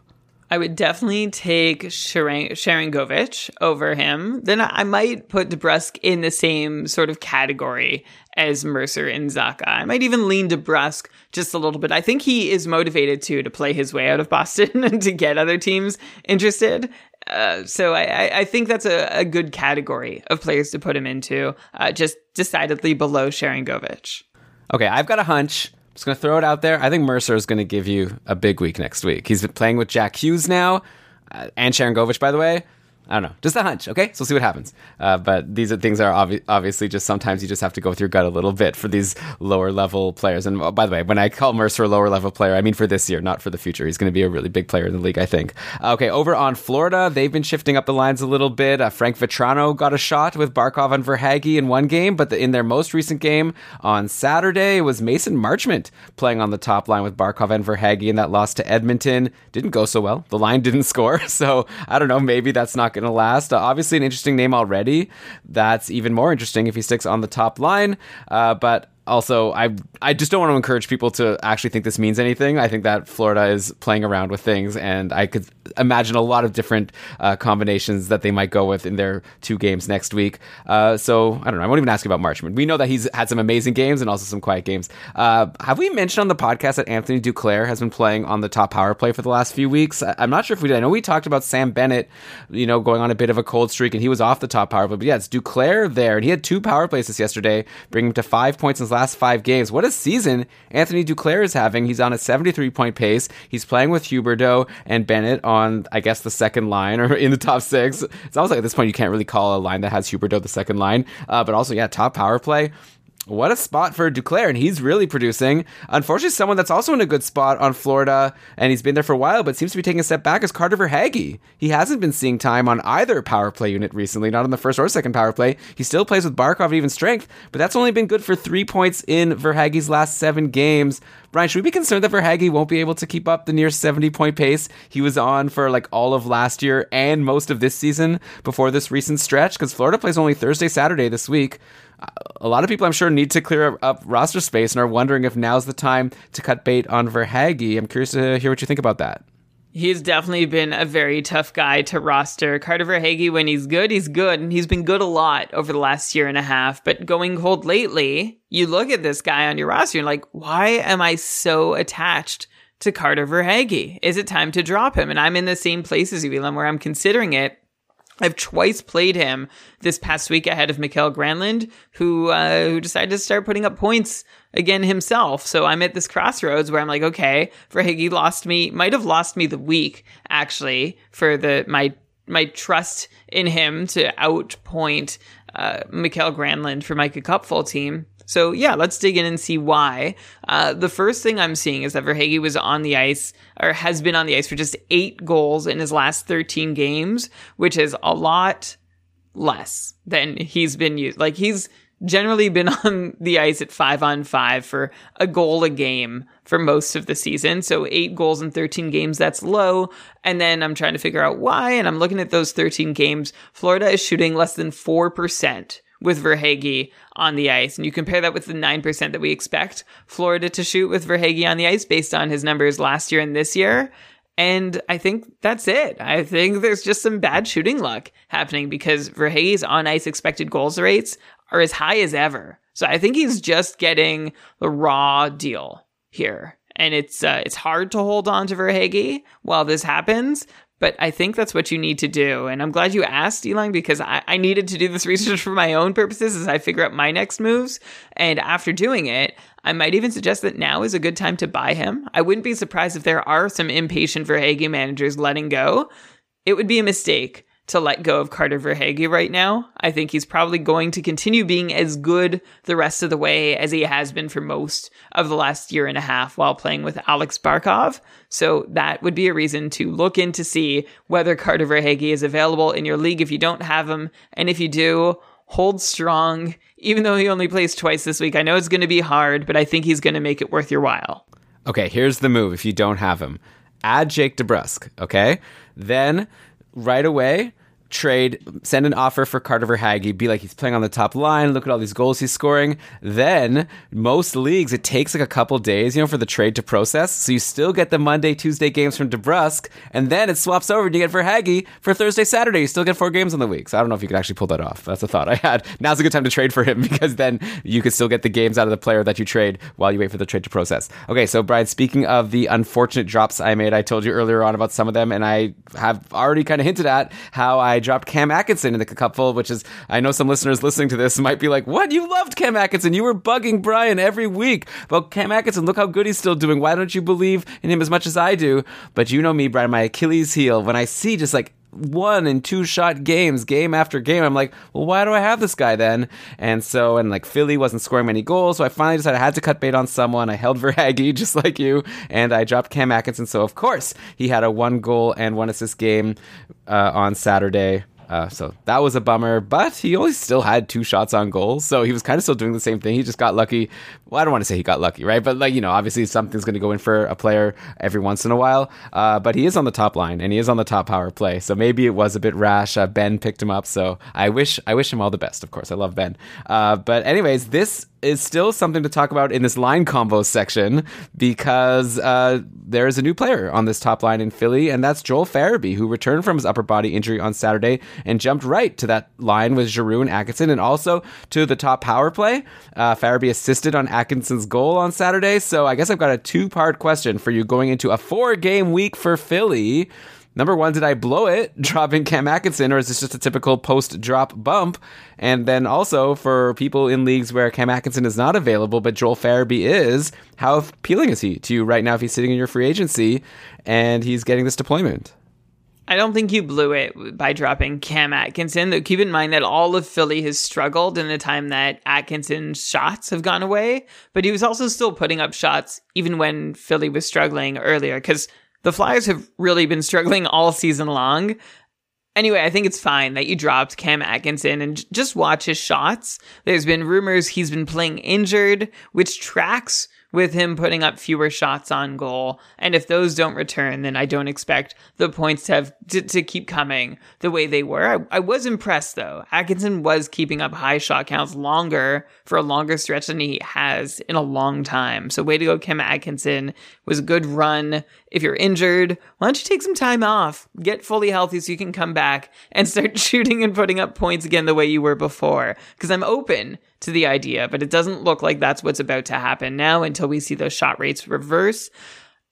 I would definitely take Sharangovich over him. Then I might put DeBrusk in the same sort of category as Mercer and Zacha. I might even lean DeBrusk just a little bit. I think he is motivated too to play his way out of Boston and to get other teams interested. Uh, so I, I, think that's a, a, good category of players to put him into, uh, just decidedly below Sharangovich. Okay, I've got a hunch I'm just going to throw it out there. I think Mercer is going to give you a big week next week. He's been playing with Jack Hughes now, uh, and Sharangovich, by the way. I don't know, just a hunch. Okay, so we'll see what happens. Uh, but these are things are obvi- obviously just sometimes you just have to go with your gut a little bit for these lower level players. And uh, by the way, when I call Mercer a lower level player, I mean for this year, not for the future. He's going to be a really big player in the league, I think. Okay, over on Florida, they've been shifting up the lines a little bit. Uh, Frank Vatrano got a shot with Barkov and Verhaeghe in one game, but the, in their most recent game on Saturday, it was Mason Marchment playing on the top line with Barkov and Verhaeghe, and that loss to Edmonton didn't go so well. The line didn't score, so I don't know. Maybe that's not going to last. Obviously an interesting name already. That's even more interesting if he sticks on the top line. Uh, but also, I I just don't want to encourage people to actually think this means anything. I think that Florida is playing around with things, and I could imagine a lot of different uh, combinations that they might go with in their two games next week. Uh, so I don't know. I won't even ask you about Marchment. We know that he's had some amazing games and also some quiet games. Uh, have we mentioned on the podcast that Anthony Duclair has been playing on the top power play for the last few weeks? I- am not sure if we did. I know we talked about Sam Bennett, you know, going on a bit of a cold streak, and he was off the top power play. But yeah, it's Duclair there, and he had two power plays this yesterday, bringing him to five points in his last five games. What a season Anthony Duclair is having. He's on a 73 point pace. He's playing with Huberdeau and Bennett on, I guess, the second line or in the top six. It's almost like at this point you can't really call a line that has Huberdeau the second line. Uh, but also, yeah, top power play what a spot for Duclair, and he's really producing. Unfortunately, someone that's also in a good spot on Florida, and he's been there for a while, but seems to be taking a step back is Carter Verhaeghe. He hasn't been seeing time on either power play unit recently, not on the first or second power play. He still plays with Barkov even strength, but that's only been good for three points in Verhaeghe's last seven games. Brian, should we be concerned that Verhaeghe won't be able to keep up the near 70 point pace he was on for like all of last year and most of this season before this recent stretch? Because Florida plays only Thursday, Saturday this week a lot of people I'm sure need to clear up roster space and are wondering if now's the time to cut bait on Verhaeghe. I'm curious to hear what you think about that. He's definitely been a very tough guy to roster. Carter Verhaeghe, when he's good, he's good, and he's been good a lot over the last year and a half. But going cold lately, you look at this guy on your roster and like, why am I so attached to Carter Verhaeghe? Is it time to drop him? And I'm in the same place as you, Elam, where I'm considering it. I've twice played him this past week ahead of Mikael Granlund, who uh, who decided to start putting up points again himself. So I'm at this crossroads where I'm like, okay, Verhaeghe lost me, might have lost me the week actually for the my my trust in him to outpoint uh, Mikael Granlund for my Cupful team. So yeah, let's dig in and see why. Uh, the first thing I'm seeing is that Verhaeghe was on the ice or has been on the ice for just eight goals in his last 13 games, which is a lot less than he's been used. Like he's generally been on the ice at five on five for a goal a game for most of the season. So eight goals in 13 games, that's low. And then I'm trying to figure out why. And I'm looking at those 13 games. Florida is shooting less than 4% with Verhaeghe on the ice. And you compare that with the 9% that we expect Florida to shoot with Verhaeghe on the ice based on his numbers last year and this year. And I think that's it. I think there's just some bad shooting luck happening because Verhaeghe's on ice expected goals rates are as high as ever. So I think he's just getting the raw deal here. And it's uh, it's hard to hold on to Verhaeghe while this happens, but I think that's what you need to do. And I'm glad you asked, Elon, because I, I needed to do this research for my own purposes as I figure out my next moves. And after doing it, I might even suggest that now is a good time to buy him. I wouldn't be surprised if there are some impatient Verhaeghe managers letting go. It would be a mistake to let go of Carter Verhaeghe right now. I think he's probably going to continue being as good the rest of the way as he has been for most of the last year and a half while playing with Alex Barkov. So that would be a reason to look in to see whether Carter Verhaeghe is available in your league if you don't have him. And if you do, hold strong. Even though he only plays twice this week, I know it's going to be hard, but I think he's going to make it worth your while. Okay, here's the move if you don't have him. Add Jake DeBrusk, okay? Then right away, trade, send an offer for Carter Verhaeghe, be like he's playing on the top line, look at all these goals he's scoring. Then most leagues it takes like a couple days, you know, for the trade to process. So you still get the Monday, Tuesday games from DeBrusk, and then it swaps over and you get Verhaeghe for Thursday, Saturday. You still get four games in the week. So I don't know if you could actually pull that off. That's a thought I had. Now's a good time to trade for him because then you could still get the games out of the player that you trade while you wait for the trade to process. Okay, so Brian, speaking of the unfortunate drops I made, I told you earlier on about some of them, and I have already kind of hinted at how I I dropped Cam Atkinson in the cupful, which is I know some listeners listening to this might be like, "What? You loved Cam Atkinson? You were bugging Brian every week about Cam Atkinson. Look how good he's still doing. Why don't you believe in him as much as I do?" But you know me, Brian, my Achilles heel when I see just like one and two shot games, game after game. I'm like, well, why do I have this guy then? And so, and like Philly wasn't scoring many goals, so I finally decided I had to cut bait on someone. I held Verhaeghe just like you, and I dropped Cam Atkinson. So of course he had a one goal and one assist game uh, on Saturday. Uh, so that was a bummer, but he only still had two shots on goal, so he was kind of still doing the same thing. He just got lucky well, I don't want to say he got lucky, right? But like you know, obviously something's going to go in for a player every once in a while. Uh, but he is on the top line and he is on the top power play, so maybe it was a bit rash. Uh, ben picked him up, so I wish I wish him all the best. Of course, I love Ben. Uh, but anyways, this is still something to talk about in this line combo section because uh, there is a new player on this top line in Philly, and that's Joel Farabee, who returned from his upper body injury on Saturday and jumped right to that line with Giroux and Atkinson, and also to the top power play. Uh, Farabee assisted on Atkinson's goal on Saturday, so I guess I've got a two part question for you going into a four game week for Philly. Number one, did I blow it dropping Cam Atkinson, or is this just a typical post drop bump? And then also for people in leagues where Cam Atkinson is not available, but Joel Farabee is, how appealing is he to you right now if he's sitting in your free agency and he's getting this deployment? I don't think you blew it by dropping Cam Atkinson. Though keep in mind that all of Philly has struggled in the time that Atkinson's shots have gone away, but he was also still putting up shots even when Philly was struggling earlier because the Flyers have really been struggling all season long. Anyway, I think it's fine that you dropped Cam Atkinson and just watch his shots. There's been rumors he's been playing injured, which tracks with him putting up fewer shots on goal. And if those don't return, then I don't expect the points to have to, to keep coming the way they were. I, I, was impressed though. Atkinson was keeping up high shot counts longer for a longer stretch than he has in a long time. So way to go, Cam Atkinson. Was a good run. If you're injured, why don't you take some time off, get fully healthy so you can come back and start shooting and putting up points again the way you were before? Because I'm open to the idea, but it doesn't look like that's what's about to happen now until we see those shot rates reverse.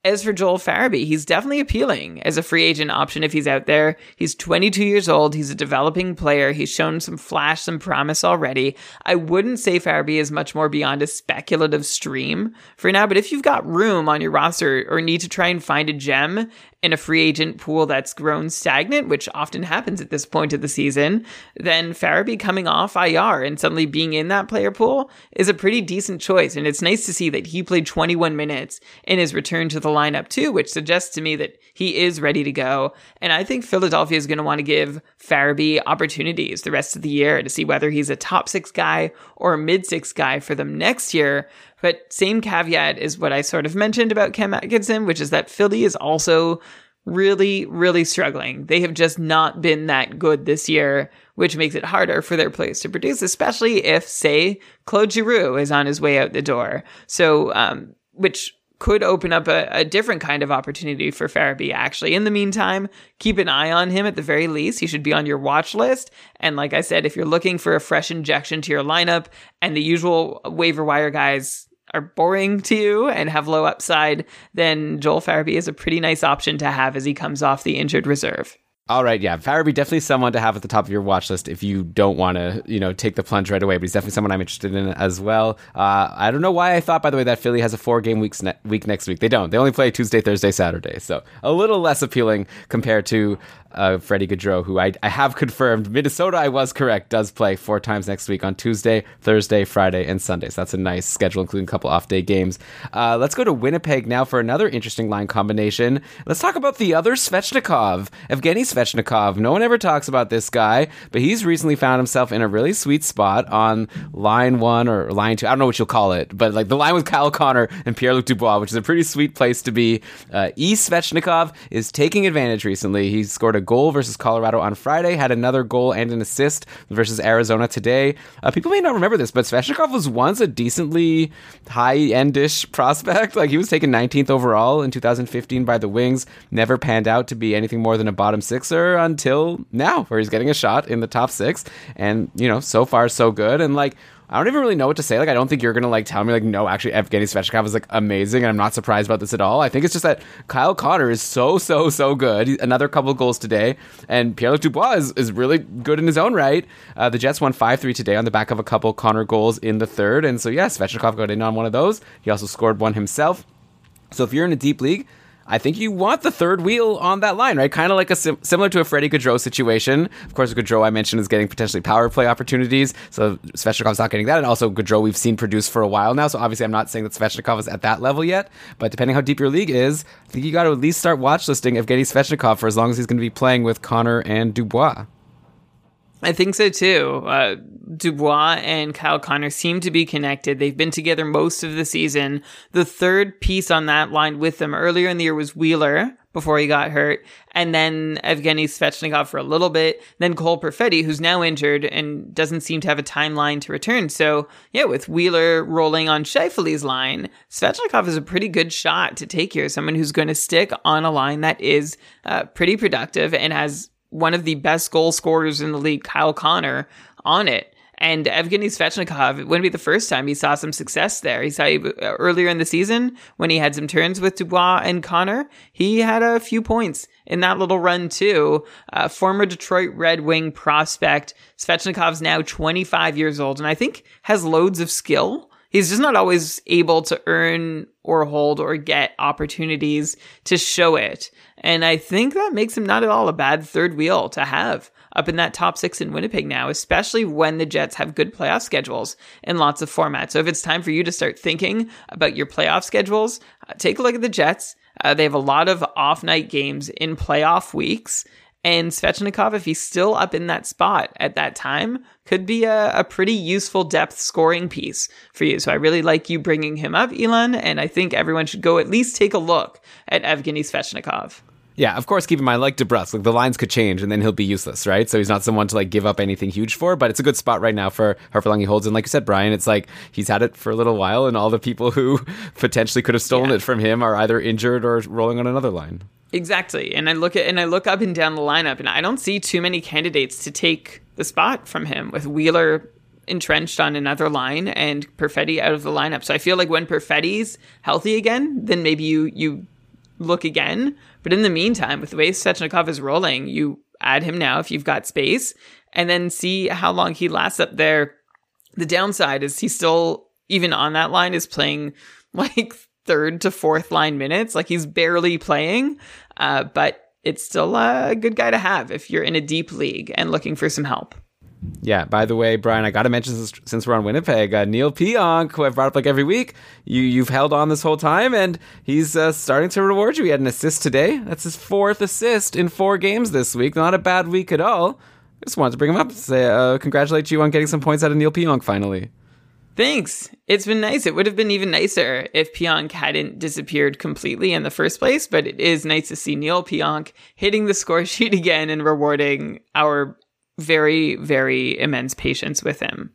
As for Joel Farabee, he's definitely appealing as a free agent option if he's out there. He's 22 years old. He's a developing player. He's shown some flash, some promise already. I wouldn't say Farabee is much more beyond a speculative stream for now, but if you've got room on your roster or need to try and find a gem in a free agent pool that's grown stagnant, which often happens at this point of the season, then Farabee coming off IR and suddenly being in that player pool is a pretty decent choice. And it's nice to see that he played 21 minutes in his return to the lineup too, which suggests to me that he is ready to go. And I think Philadelphia is going to want to give Farabee opportunities the rest of the year to see whether he's a top six guy or a mid six guy for them next year. But same caveat is what I sort of mentioned about Cam Atkinson, which is that Philly is also really, really struggling. They have just not been that good this year, which makes it harder for their players to produce, especially if, say, Claude Giroux is on his way out the door. So, um, which could open up a, a, different kind of opportunity for Farabee, actually. In the meantime, keep an eye on him at the very least. He should be on your watch list. And like I said, if you're looking for a fresh injection to your lineup and the usual waiver wire guys are boring to you and have low upside, then Joel Farabee is a pretty nice option to have as he comes off the injured reserve. All right, yeah, Farabee definitely someone to have at the top of your watch list if you don't want to, you know, take the plunge right away. But he's definitely someone I'm interested in as well. Uh, I don't know why I thought, by the way, that Philly has a four game week ne- week next week. They don't. They only play Tuesday, Thursday, Saturday, so a little less appealing compared to uh, Freddie Gaudreau, who I, I have confirmed Minnesota, I was correct, does play four times next week on Tuesday, Thursday, Friday, and Sunday. So that's a nice schedule, including a couple off day games. Uh, let's go to Winnipeg now for another interesting line combination. Let's talk about the other Svechnikov, Evgeny Svechnikov. No one ever talks about this guy, but he's recently found himself in a really sweet spot on line one or line two. I don't know what you'll call it, but like the line with Kyle Connor and Pierre Luc Dubois, which is a pretty sweet place to be. Uh, e. Svechnikov is taking advantage recently. He scored a goal versus Colorado on Friday, had another goal and an assist versus Arizona today. Uh, people may not remember this, but Svechnikov was once a decently high endish prospect. Like he was taken 19th overall in 2015 by the Wings, never panned out to be anything more than a bottom sixer until now, where he's getting a shot in the top six. And, you know, so far, so good. And like, I don't even really know what to say. Like, I don't think you're gonna like tell me like, no, actually, Evgeny Svechnikov is like amazing, and I'm not surprised about this at all. I think it's just that Kyle Connor is so so so good. Another couple goals today, and Pierre Luc Dubois is, is really good in his own right. Uh, the Jets won five three today on the back of a couple Connor goals in the third, and so yeah, Svechnikov got in on one of those. He also scored one himself. So if you're in a deep league, I think you want the third wheel on that line, right? Kind of like a sim- similar to a Freddie Gaudreau situation. Of course, Gaudreau I mentioned is getting potentially power play opportunities, so Svechnikov's not getting that, and also Gaudreau we've seen produce for a while now. So obviously, I'm not saying that Svechnikov is at that level yet, but depending how deep your league is, I think you got to at least start watch listing Evgeny Svechnikov for as long as he's going to be playing with Connor and Dubois. I think so too. Uh, Dubois and Kyle Connor seem to be connected. They've been together most of the season. The third piece on that line with them earlier in the year was Wheeler before he got hurt, and then Evgeny Svechnikov for a little bit, then Cole Perfetti, who's now injured and doesn't seem to have a timeline to return. So, yeah, with Wheeler rolling on Scheifele's line, Svechnikov is a pretty good shot to take here. Someone who's going to stick on a line that is uh, pretty productive and has one of the best goal scorers in the league, Kyle Connor, on it. And Evgeny Svechnikov, it wouldn't be the first time he saw some success there. He saw earlier in the season when he had some turns with Dubois and Connor, he had a few points in that little run too. Uh, former Detroit Red Wing prospect Svechnikov's now 25 years old and I think has loads of skill. He's just not always able to earn or hold or get opportunities to show it. And I think that makes him not at all a bad third wheel to have up in that top six in Winnipeg now, especially when the Jets have good playoff schedules in lots of formats. So if it's time for you to start thinking about your playoff schedules, uh, take a look at the Jets. Uh, they have a lot of off night games in playoff weeks. And Svechnikov, if he's still up in that spot at that time, could be a, a, pretty useful depth scoring piece for you. So I really like you bringing him up, Elon, and I think everyone should go at least take a look at Evgeny Svechnikov. Yeah, of course, keep in mind, like DeBrusk, like the lines could change and then he'll be useless, right? So he's not someone to like give up anything huge for, but it's a good spot right now for however long he holds. And like you said, Brian, it's like he's had it for a little while and all the people who potentially could have stolen yeah. it from him are either injured or rolling on another line. Exactly. And I look at and I look up and down the lineup and I don't see too many candidates to take the spot from him with Wheeler entrenched on another line and Perfetti out of the lineup. So I feel like when Perfetti's healthy again, then maybe you you look again. But in the meantime, with the way Svechnikov is rolling, you add him now if you've got space and then see how long he lasts up there. The downside is he still, even on that line, is playing like third to fourth line minutes. Like he's barely playing, uh, but it's still a good guy to have if you're in a deep league and looking for some help. Yeah. By the way, Brian, I got to mention since, since, we're on Winnipeg, uh, Neal Pionk, who I've brought up like every week. You you've held on this whole time, and he's uh, starting to reward you. He had an assist today. That's his fourth assist in four games this week. Not a bad week at all. Just wanted to bring him up. To say uh, congratulate you on getting some points out of Neal Pionk finally. Thanks. It's been nice. It would have been even nicer if Pionk hadn't disappeared completely in the first place, but it is nice to see Neal Pionk hitting the score sheet again and rewarding our very, very immense patience with him.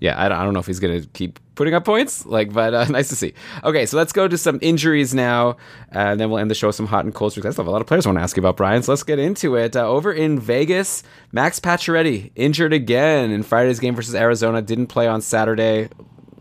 Yeah, I don't, I don't know if he's going to keep putting up points, like, but uh, nice to see. Okay, so let's go to some injuries now, and then we'll end the show with some hot and cold streaks. I still have a lot of players I want to ask you about, Brian. So let's get into it. Uh, over in Vegas, Max Pacioretty injured again in Friday's game versus Arizona. Didn't play on Saturday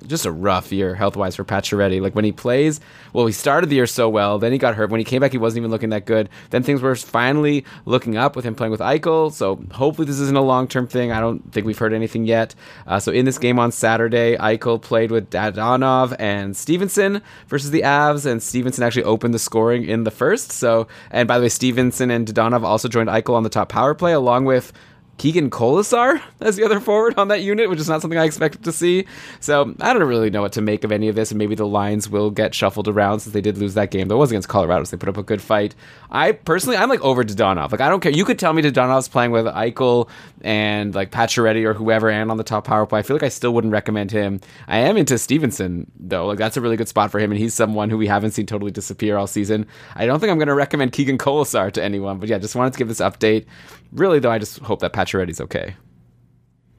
just a rough year health wise for Pacioretty. Like when he plays, well, he started the year so well, then he got hurt. When he came back, he wasn't even looking that good. Then things were finally looking up with him playing with Eichel. So hopefully this isn't a long term thing. I don't think we've heard anything yet. Uh, so in this game on Saturday, Eichel played with Dadonov and Stephenson versus the Avs, and Stephenson actually opened the scoring in the first. So, and by the way, Stephenson and Dadonov also joined Eichel on the top power play along with Keegan Kolesar as the other forward on that unit, which is not something I expected to see. So I don't really know what to make of any of this, and maybe the lines will get shuffled around since they did lose that game. Though it was against Colorado, so they put up a good fight. I personally, I'm like over Dadonov. Like I don't care. You could tell me to Dadonov's playing with Eichel and like Pacioretty or whoever, and on the top power play. I feel like I still wouldn't recommend him. I am into Stephenson though. Like that's a really good spot for him, and he's someone who we haven't seen totally disappear all season. I don't think I'm going to recommend Keegan Kolesar to anyone, but yeah, just wanted to give this update. Really though, I just hope that Pacioretty's okay.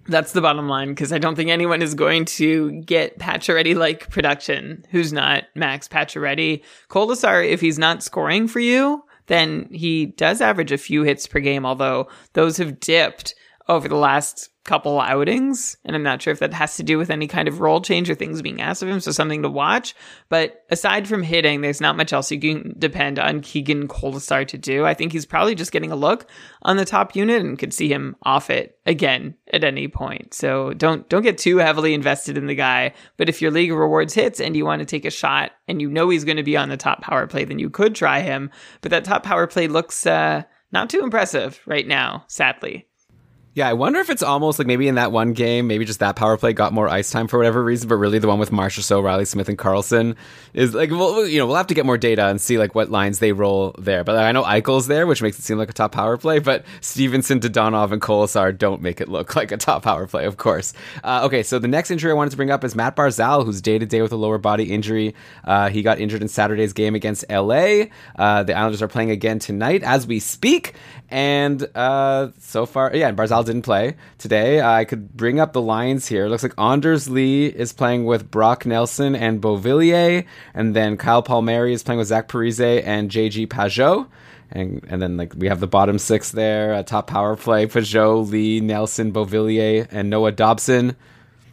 That's the bottom line because I don't think anyone is going to get Pacioretty like production who's not Max Pacioretty. Kolesar, if he's not scoring for you, then he does average a few hits per game, although those have dipped over the last couple outings, and I'm not sure if that has to do with any kind of role change or things being asked of him, so something to watch. But aside from hitting, there's not much else you can depend on Keegan Kolesar to do. I think he's probably just getting a look on the top unit and could see him off it again at any point. So don't don't get too heavily invested in the guy. But if your league rewards hits and you want to take a shot and you know he's going to be on the top power play, then you could try him. But that top power play looks uh, not too impressive right now, sadly. Yeah, I wonder if it's almost like maybe in that one game, maybe just that power play got more ice time for whatever reason, but really the one with Marchessault, Riley Smith, and Karlsson is like, well, you know, we'll have to get more data and see like what lines they roll there. But I know Eichel's there, which makes it seem like a top power play, but Stephenson, Dadonov, and Kolesar don't make it look like a top power play, of course. Uh, okay, so the next injury I wanted to bring up is Matt Barzal, who's day to day with a lower body injury. Uh, he got injured in Saturday's game against LA. Uh, the Islanders are playing again tonight as we speak. And uh, so far, yeah, Barzal didn't play today. I could bring up the lines here. It looks like Anders Lee is playing with Brock Nelson and Beauvillier, and then Kyle Palmieri is playing with Zach Parise and JG Pageau. And, and then like we have the bottom six there, a top power play: Pageau, Lee, Nelson, Beauvillier, and Noah Dobson.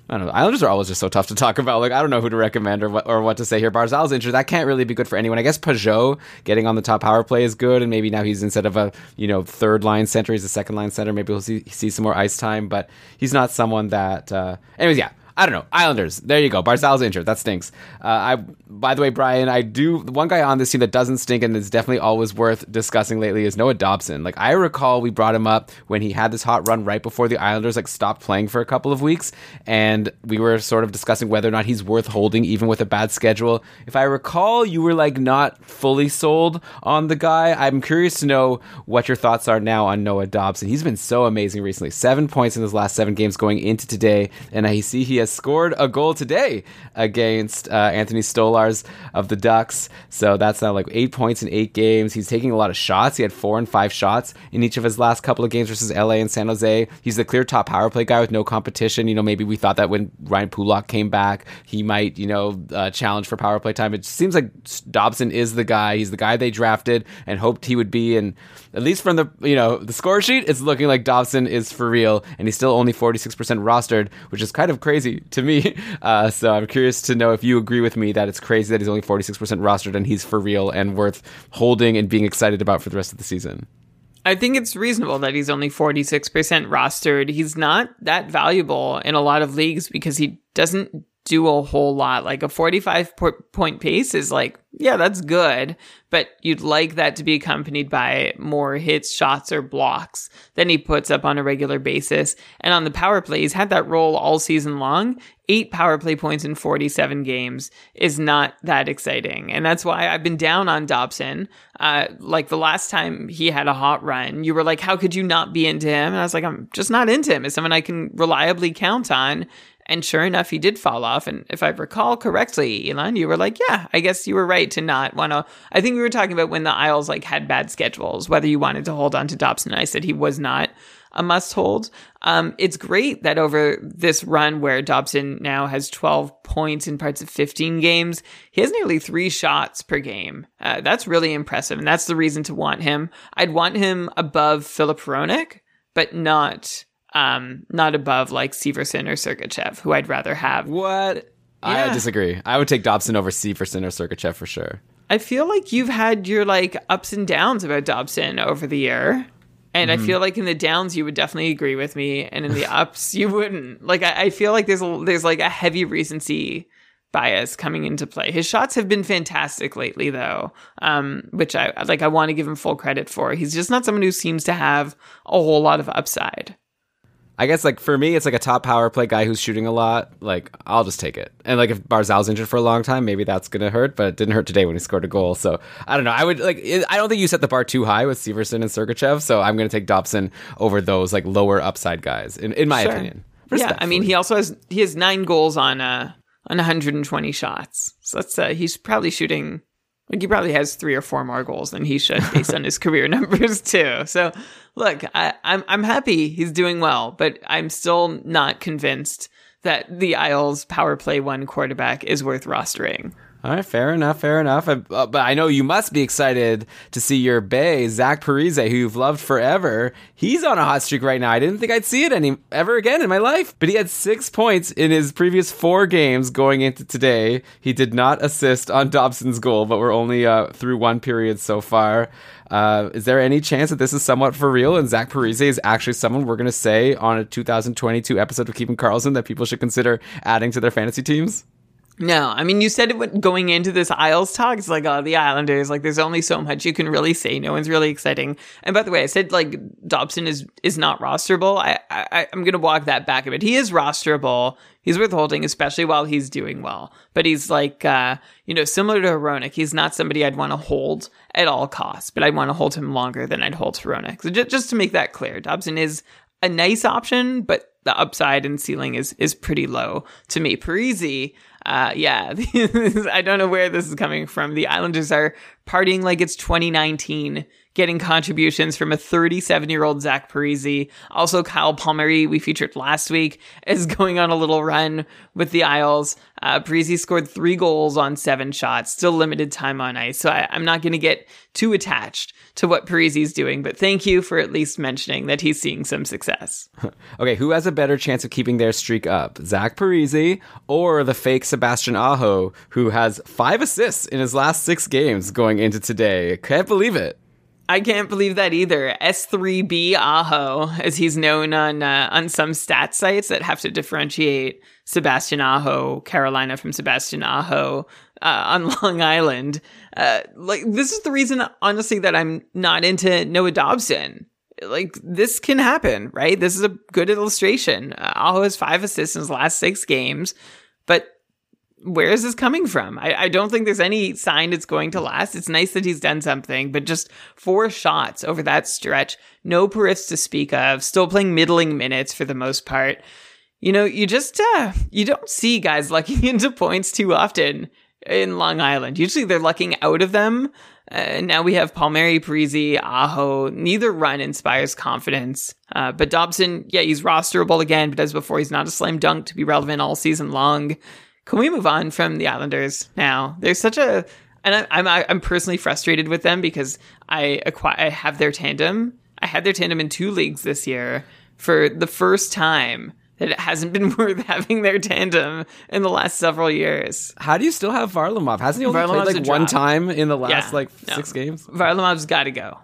I don't know. Islanders are always just so tough to talk about. Like I don't know who to recommend or what or what to say here. Barzal's injured. That can't really be good for anyone. I guess Pageau getting on the top power play is good, and maybe now he's instead of a you know third line center, he's a second line center. Maybe he'll see see some more ice time, but he's not someone that. Uh, anyways, yeah. I don't know. Islanders. There you go. Barzal's injured. That stinks. Uh, I. By the way, Brian, I do. One guy on this team that doesn't stink and is definitely always worth discussing lately is Noah Dobson. Like I recall, we brought him up when he had this hot run right before the Islanders like stopped playing for a couple of weeks, and we were sort of discussing whether or not he's worth holding even with a bad schedule. If I recall, you were like not fully sold on the guy. I'm curious to know what your thoughts are now on Noah Dobson. He's been so amazing recently. Seven points in his last seven games going into today, and I see he has has scored a goal today against uh, Anthony Stolarz of the Ducks. So that's now like eight points in eight games. He's taking a lot of shots. He had four and five shots in each of his last couple of games versus LA and San Jose. He's the clear top power play guy with no competition. You know, maybe we thought that when Ryan Pulock came back, he might, you know, uh, challenge for power play time. It seems like Dobson is the guy. He's the guy they drafted and hoped he would be. And at least from the, you know, the score sheet, it's looking like Dobson is for real. And he's still only 46% rostered, which is kind of crazy to me. Uh, so I'm curious to know if you agree with me that it's crazy that he's only 46% rostered and he's for real and worth holding and being excited about for the rest of the season. I think it's reasonable that he's only 46% rostered. He's not that valuable in a lot of leagues because he doesn't do a whole lot. Like a 45 point pace is like, yeah, that's good, but you'd like that to be accompanied by more hits, shots, or blocks than he puts up on a regular basis. And on the power play, he's had that role all season long. Eight power play points in 47 games is not that exciting. And that's why I've been down on Dobson. Uh, like the last time he had a hot run, you were like, how could you not be into him? And I was like, I'm just not into him. As someone I can reliably count on. And sure enough, he did fall off. And if I recall correctly, Elon, you were like, yeah, I guess you were right to not want to. I think we were talking about when the Isles like had bad schedules, whether you wanted to hold on to Dobson. I said he was not a must hold. Um, it's great that over this run where Dobson now has 12 points in parts of 15 games, he has nearly three shots per game. Uh, that's really impressive. And that's the reason to want him. I'd want him above Filip Hronek, but not um, not above like Severson or Sergachev, who I'd rather have. What? Yeah. I disagree. I would take Dobson over Severson or Sergachev for sure. I feel like you've had your like ups and downs about Dobson over the year. And mm-hmm. I feel like in the downs you would definitely agree with me, and in the ups you wouldn't. Like I, I, feel like there's a, there's like a heavy recency bias coming into play. His shots have been fantastic lately, though, um, which I like. I want to give him full credit for. He's just not someone who seems to have a whole lot of upside. I guess like for me, it's like a top power play guy who's shooting a lot. Like I'll just take it. And like if Barzal's injured for a long time, maybe that's gonna hurt. But it didn't hurt today when he scored a goal. So I don't know. I would like. I don't think you set the bar too high with Severson and Sergachev. So I'm gonna take Dobson over those like lower upside guys. In in my sure. opinion. Yeah, I mean he also has he has nine goals on uh on 120 shots. So that's uh, he's probably shooting like he probably has three or four more goals than he should based on his career numbers too. So look, I, I'm I'm happy he's doing well, but I'm still not convinced that the Isles power play one quarterback is worth rostering. All right, fair enough, fair enough. Uh, but I know you must be excited to see your Bay, Zach Parise, who you've loved forever. He's on a hot streak right now. I didn't think I'd see it any ever again in my life. But he had six points in his previous four games going into today. He did not assist on Dobson's goal, but we're only uh, through one period so far. Uh, is there any chance that this is somewhat for real and Zach Parise is actually someone we're going to say on a 2022 episode of Keeping Karlsson that people should consider adding to their fantasy teams? No, I mean, you said it going into this Isles talk. It's like, oh, the Islanders. Like, there's only so much you can really say. No one's really exciting. And by the way, I said like Dobson is is not rosterable. I, I I'm gonna walk that back a bit. He is rosterable. He's withholding, especially while he's doing well. But he's like, uh, you know, similar to Hronek. He's not somebody I'd want to hold at all costs. But I'd want to hold him longer than I'd hold Hronek. So just, just to make that clear, Dobson is a nice option, but the upside and ceiling is is pretty low to me. Parise, uh, yeah, I don't know where this is coming from. The Islanders are partying like it's 2019 getting contributions from a 37 year old Zach Parise. Also, Kyle Palmieri, we featured last week, is going on a little run with the Isles. Uh, Parise scored three goals on seven shots, still limited time on ice. So I, am not going to get too attached to what Parise's doing, but thank you for at least mentioning that he's seeing some success. okay, who has a better chance of keeping their streak up? Zach Parise or the fake Sebastian Aho, who has five assists in his last six games going into today? Can't believe it. I can't believe that either. S3B Aho, as he's known on uh, on some stat sites that have to differentiate Sebastian Aho, Carolina from Sebastian Aho uh, on Long Island. Uh, like this is the reason, honestly, that I'm not into Noah Dobson. Like this can happen, right? This is a good illustration. Uh, Aho has five assists in his last six games, but where is this coming from? I, I, don't think there's any sign it's going to last. It's nice that he's done something, but just four shots over that stretch, no periffs to speak of, still playing middling minutes for the most part. You know, you just uh, you don't see guys lucking into points too often in Long Island. Usually they're lucking out of them. Uh, now we have Palmieri, Parise, Aho. Neither run inspires confidence. Uh, but Dobson, yeah, he's rosterable again, but as before, he's not a slam dunk to be relevant all season long. Can we move on from the Islanders now? There's such a, and I, I'm I'm personally frustrated with them because I acquire I have their tandem. I had their tandem in two leagues this year for the first time that it hasn't been worth having their tandem in the last several years. How do you still have Varlamov? Hasn't he only Varlamov's played like one time in the last yeah, like no. six games? Varlamov's got to go.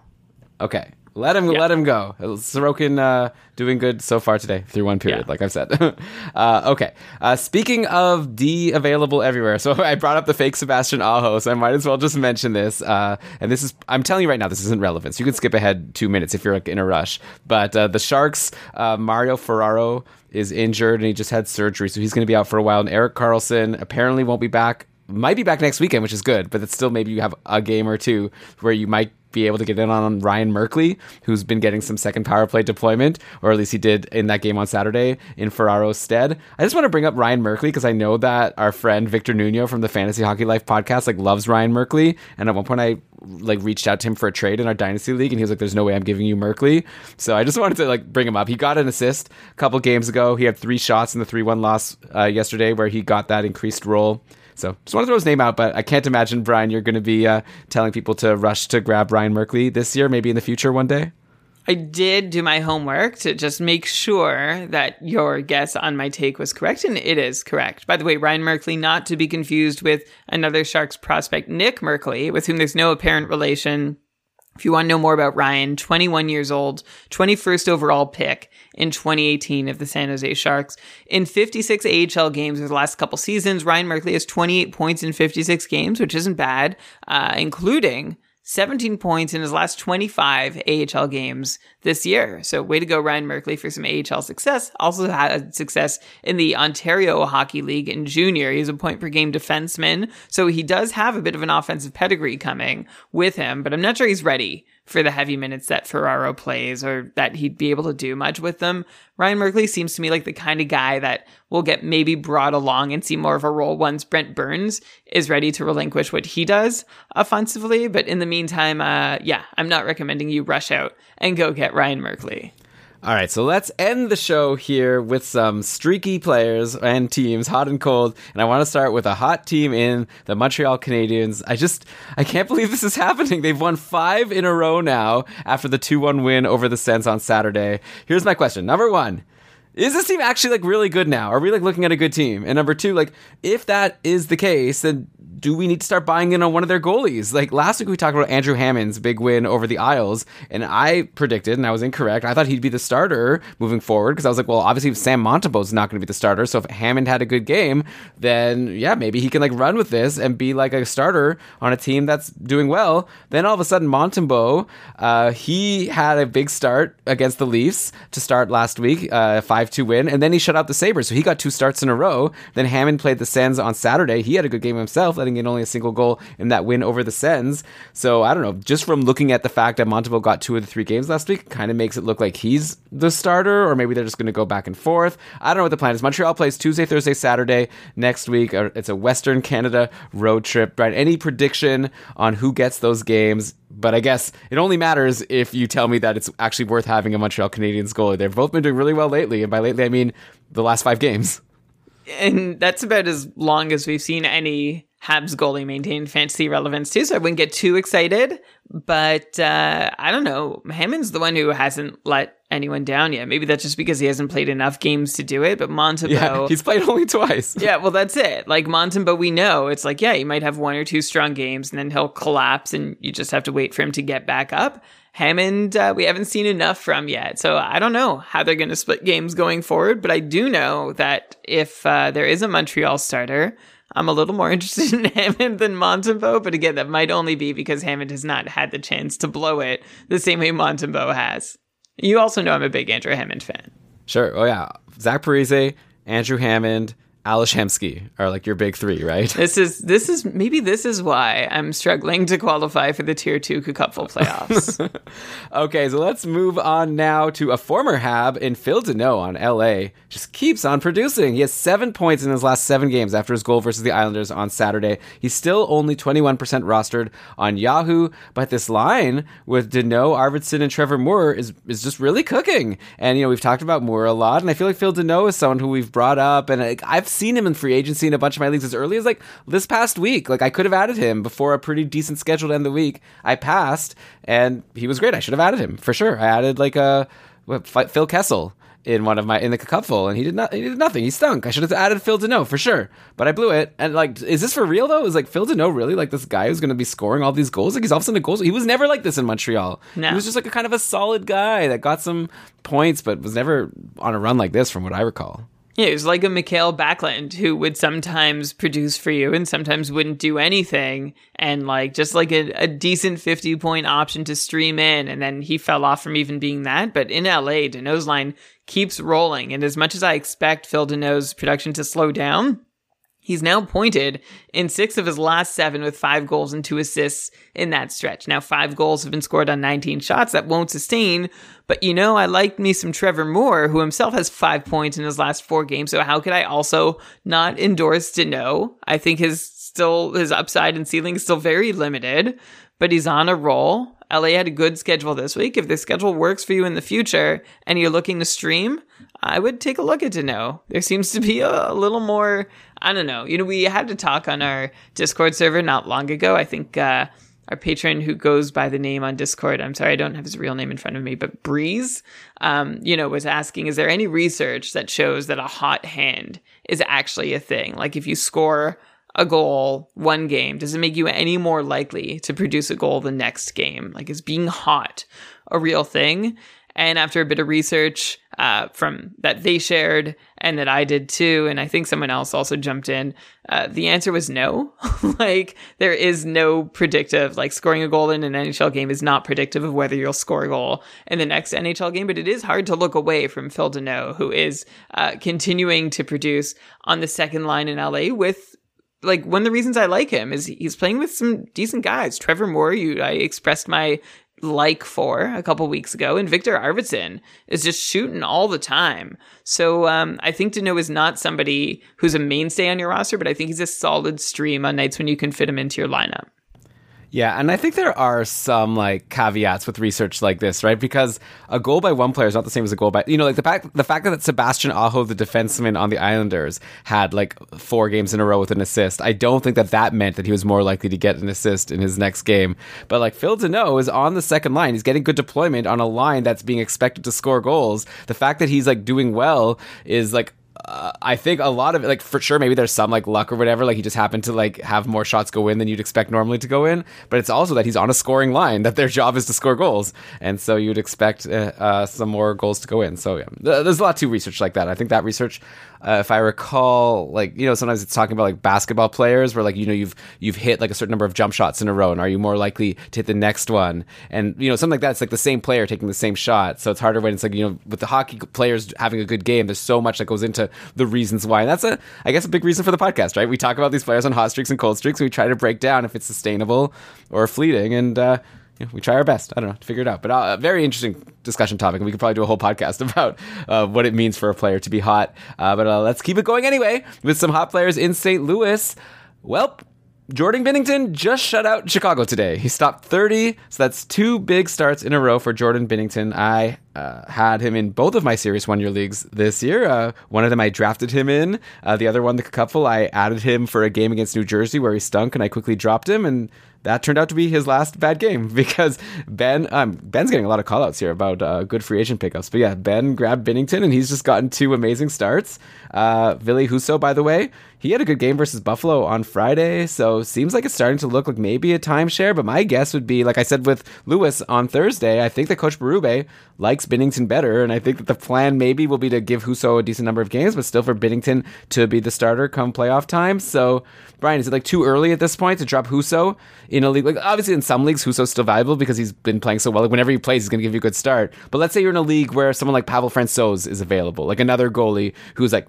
Okay. Let him let him go. Sorokin uh, doing good so far today through one period, yeah. like I've said. uh, okay. Uh, speaking of D available everywhere, so I brought up the fake Sebastian Aho, so I might as well just mention this. Uh, and this is I'm telling you right now, this isn't relevant. So you can skip ahead two minutes if you're like, in a rush. But uh, the Sharks, uh, Mario Ferraro is injured and he just had surgery, so he's going to be out for a while. And Erik Karlsson apparently won't be back might be back next weekend, which is good, but it's still maybe you have a game or two where you might be able to get in on Ryan Merkley, who's been getting some second power play deployment, or at least he did in that game on Saturday in Ferraro's stead. I just want to bring up Ryan Merkley because I know that our friend Victor Nuno from the Fantasy Hockey Life podcast like loves Ryan Merkley, and at one point I like reached out to him for a trade in our dynasty league, and he was like, "There's no way I'm giving you Merkley." So I just wanted to like bring him up. He got an assist a couple games ago. He had three shots in the three one loss uh, yesterday, where he got that increased role. So just want to throw his name out, but I can't imagine, Brian, you're going to be uh, telling people to rush to grab Ryan Merkley this year, maybe in the future one day. I did do my homework to just make sure that your guess on my take was correct, and it is correct. By the way, Ryan Merkley, not to be confused with another Sharks prospect, Nick Merkley, with whom there's no apparent relation. If you want to know more about Ryan, 21 years old, 21st overall pick in 2018 of the San Jose Sharks. In 56 AHL games over the last couple seasons, Ryan Merkley has 28 points in 56 games, which isn't bad, uh, including 17 points in his last 25 AHL games this year. So way to go, Ryan Merkley, for some AHL success. Also had success in the Ontario Hockey League in junior. He's a point per game defenseman. So he does have a bit of an offensive pedigree coming with him, but I'm not sure he's ready for the heavy minutes that Ferraro plays or that he'd be able to do much with them. Ryan Merkley seems to me like the kind of guy that will get maybe brought along and see more of a role once Brent Burns is ready to relinquish what he does offensively. But in the meantime, uh, yeah, I'm not recommending you rush out and go get Ryan Merkley. All right, so let's end the show here with some streaky players and teams, hot and cold. And I want to start with a hot team in the Montreal Canadiens. I just, I can't believe this is happening. They've won five in a row now after the 2 1 win over the Sens on Saturday. Here's my question Number one is this team actually like really good now? Are we like looking at a good team? And number two, like if that is the case, then do we need to start buying in on one of their goalies? Like last week we talked about Andrew Hammond's big win over the Isles, and I predicted, and I was incorrect. I thought he'd be the starter moving forward because I was like, well, obviously Sam Montembeault's not going to be the starter, so if Hammond had a good game, then yeah, maybe he can like run with this and be like a starter on a team that's doing well. Then all of a sudden Montembeault, uh, he had a big start against the Leafs to start last week, uh, five two win, and then he shut out the Sabres, so he got two starts in a row. Then Hammond played the Sens on Saturday. He had a good game himself, letting in only a single goal in that win over the Sens. So I don't know, just from looking at the fact that Montembeault got two of the three games last week, kind of makes it look like he's the starter, or maybe they're just going to go back and forth. I don't know what the plan is. Montreal plays Tuesday, Thursday, Saturday next week. Uh, it's a Western Canada road trip, right? Any prediction on who gets those games? But I guess it only matters if you tell me that it's actually worth having a Montreal Canadiens goalie. They've both been doing really well lately, and by lately I mean the last five games. And that's about as long as we've seen any Habs goalie maintain fantasy relevance too, so I wouldn't get too excited. But uh, I don't know. Hammond's the one who hasn't let anyone down yet. Maybe that's just because he hasn't played enough games to do it. But Montembeault, yeah, he's played only twice. yeah, well, that's it. Like Montembeault, we know it's like yeah, he might have one or two strong games, and then he'll collapse, and you just have to wait for him to get back up. Hammond, uh, we haven't seen enough from yet. So I don't know how they're going to split games going forward, but I do know that if uh, there is a Montreal starter, I'm a little more interested in Hammond than Montembeault, but again, that might only be because Hammond has not had the chance to blow it the same way Montembeault has. You also know I'm a big Andrew Hammond fan. Sure. Oh yeah, Zach Parise, Andrew Hammond, Ales Hemsky are like your big three, right? This is this is maybe this is why I'm struggling to qualify for the tier two cupful playoffs. okay, so let's move on now to a former Hab in Phil Danault on LA. Just keeps on producing. He has seven points in his last seven games after his goal versus the Islanders on Saturday. He's still only 21% rostered on Yahoo, but this line with Danault, Arvidsson, and Trevor Moore is is just really cooking. And you know we've talked about Moore a lot, and I feel like Phil Danault is someone who we've brought up, and I've seen him in free agency in a bunch of my leagues as early as like this past week. Like I could have added him before a pretty decent schedule to end the week. I passed, and he was great. I should have added him for sure. I added like a what, Phil Kessel in one of my in the cupful, and he did not. He did nothing. He stunk. I should have added Phil Danault for sure, but I blew it. And like, is this for real though? Is like Phil Danault really like this guy who's going to be scoring all these goals? Like he's all of a sudden a goals. He was never like this in Montreal. No. He was just like a kind of a solid guy that got some points, but was never on a run like this, from what I recall. Yeah, it was like a Mikael Backlund who would sometimes produce for you and sometimes wouldn't do anything. And like just like a, a, decent 50 point option to stream in. And then he fell off from even being that. But in LA, Danault's line keeps rolling. And as much as I expect Phil Danault's production to slow down, He's now pointed in six of his last seven with five goals and two assists in that stretch. Now, five goals have been scored on 19 shots. That won't sustain. But you know, I like me some Trevor Moore, who himself has five points in his last four games. So how could I also not endorse Danault? I think his still, his upside and ceiling is still very limited, but he's on a roll. LA had a good schedule this week. If the schedule works for you in the future and you're looking to stream, I would take a look at Danault. There seems to be a, a, little more, I don't know. You know, we had to talk on our Discord server not long ago. I think uh, our patron who goes by the name on Discord, I'm sorry, I don't have his real name in front of me, but Breeze, um, you know, was asking, is there any research that shows that a hot hand is actually a thing? Like if you score a goal one game, does it make you any more likely to produce a goal the next game? Like, is being hot a real thing? And after a bit of research uh, from that they shared and that I did too, and I think someone else also jumped in, uh, the answer was no. like there is no predictive. Like scoring a goal in an NHL game is not predictive of whether you'll score a goal in the next NHL game. But it is hard to look away from Phil Danault, who is uh, continuing to produce on the second line in LA with like one of the reasons I like him is he's playing with some decent guys. Trevor Moore, you I expressed my like for a couple weeks ago, and Victor Arvidsson is just shooting all the time. So um, I think Danault is not somebody who's a mainstay on your roster, but I think he's a solid stream on nights when you can fit him into your lineup. Yeah, and I think there are some like caveats with research like this, right? Because a goal by one player is not the same as a goal by you know, like the fact the fact that Sebastian Aho, the defenseman on the Islanders, had like four games in a row with an assist. I don't think that that meant that he was more likely to get an assist in his next game. But like Phil Danault is on the second line. He's getting good deployment on a line that's being expected to score goals. The fact that he's like doing well is like uh, I think a lot of it, like for sure, maybe there's some like luck or whatever. Like he just happened to like have more shots go in than you'd expect normally to go in. But it's also that he's on a scoring line. That their job is to score goals, and so you'd expect uh, uh, some more goals to go in. So yeah, there's a lot to research like that. I think that research uh, if I recall, like you know, sometimes it's talking about like basketball players where like you know you've you've hit like a certain number of jump shots in a row, and are you more likely to hit the next one? And you know, something like that. It's like the same player taking the same shot, so it's harder when it's like you know with the hockey players having a good game. There's so much that goes into the reasons why, and that's a I guess a big reason for the podcast, right? We talk about these players on hot streaks and cold streaks, and we try to break down if it's sustainable or fleeting, and. Uh, you know, we try our best. I don't know to figure it out, but uh, a very interesting discussion topic, we could probably do a whole podcast about uh, what it means for a player to be hot. Uh, but uh, let's keep it going anyway with some hot players in St. Louis. Well, Jordan Binnington just shut out Chicago today. He stopped 30, so that's two big starts in a row for Jordan Binnington. I uh, had him in both of my Series One Year leagues this year. Uh, one of them I drafted him in. Uh, the other one, the couple, I added him for a game against New Jersey where he stunk, and I quickly dropped him. And that turned out to be his last bad game because Ben um, Ben's getting a lot of callouts here about uh, good free agent pickups. But yeah, Ben grabbed Binnington and he's just gotten two amazing starts. Uh, Ville Husso, by the way, he had a good game versus Buffalo on Friday, so seems like it's starting to look like maybe a timeshare. But my guess would be, like I said with Lewis on Thursday, I think that Coach Berube likes Binnington better, and I think that the plan maybe will be to give Husso a decent number of games, but still for Binnington to be the starter come playoff time. So, Brian, is it like too early at this point to drop Husso in a league? Like obviously in some leagues, Husso's still valuable because he's been playing so well. Like whenever he plays, he's going to give you a good start. But let's say you're in a league where someone like Pavel Francouz is available, like another goalie who's like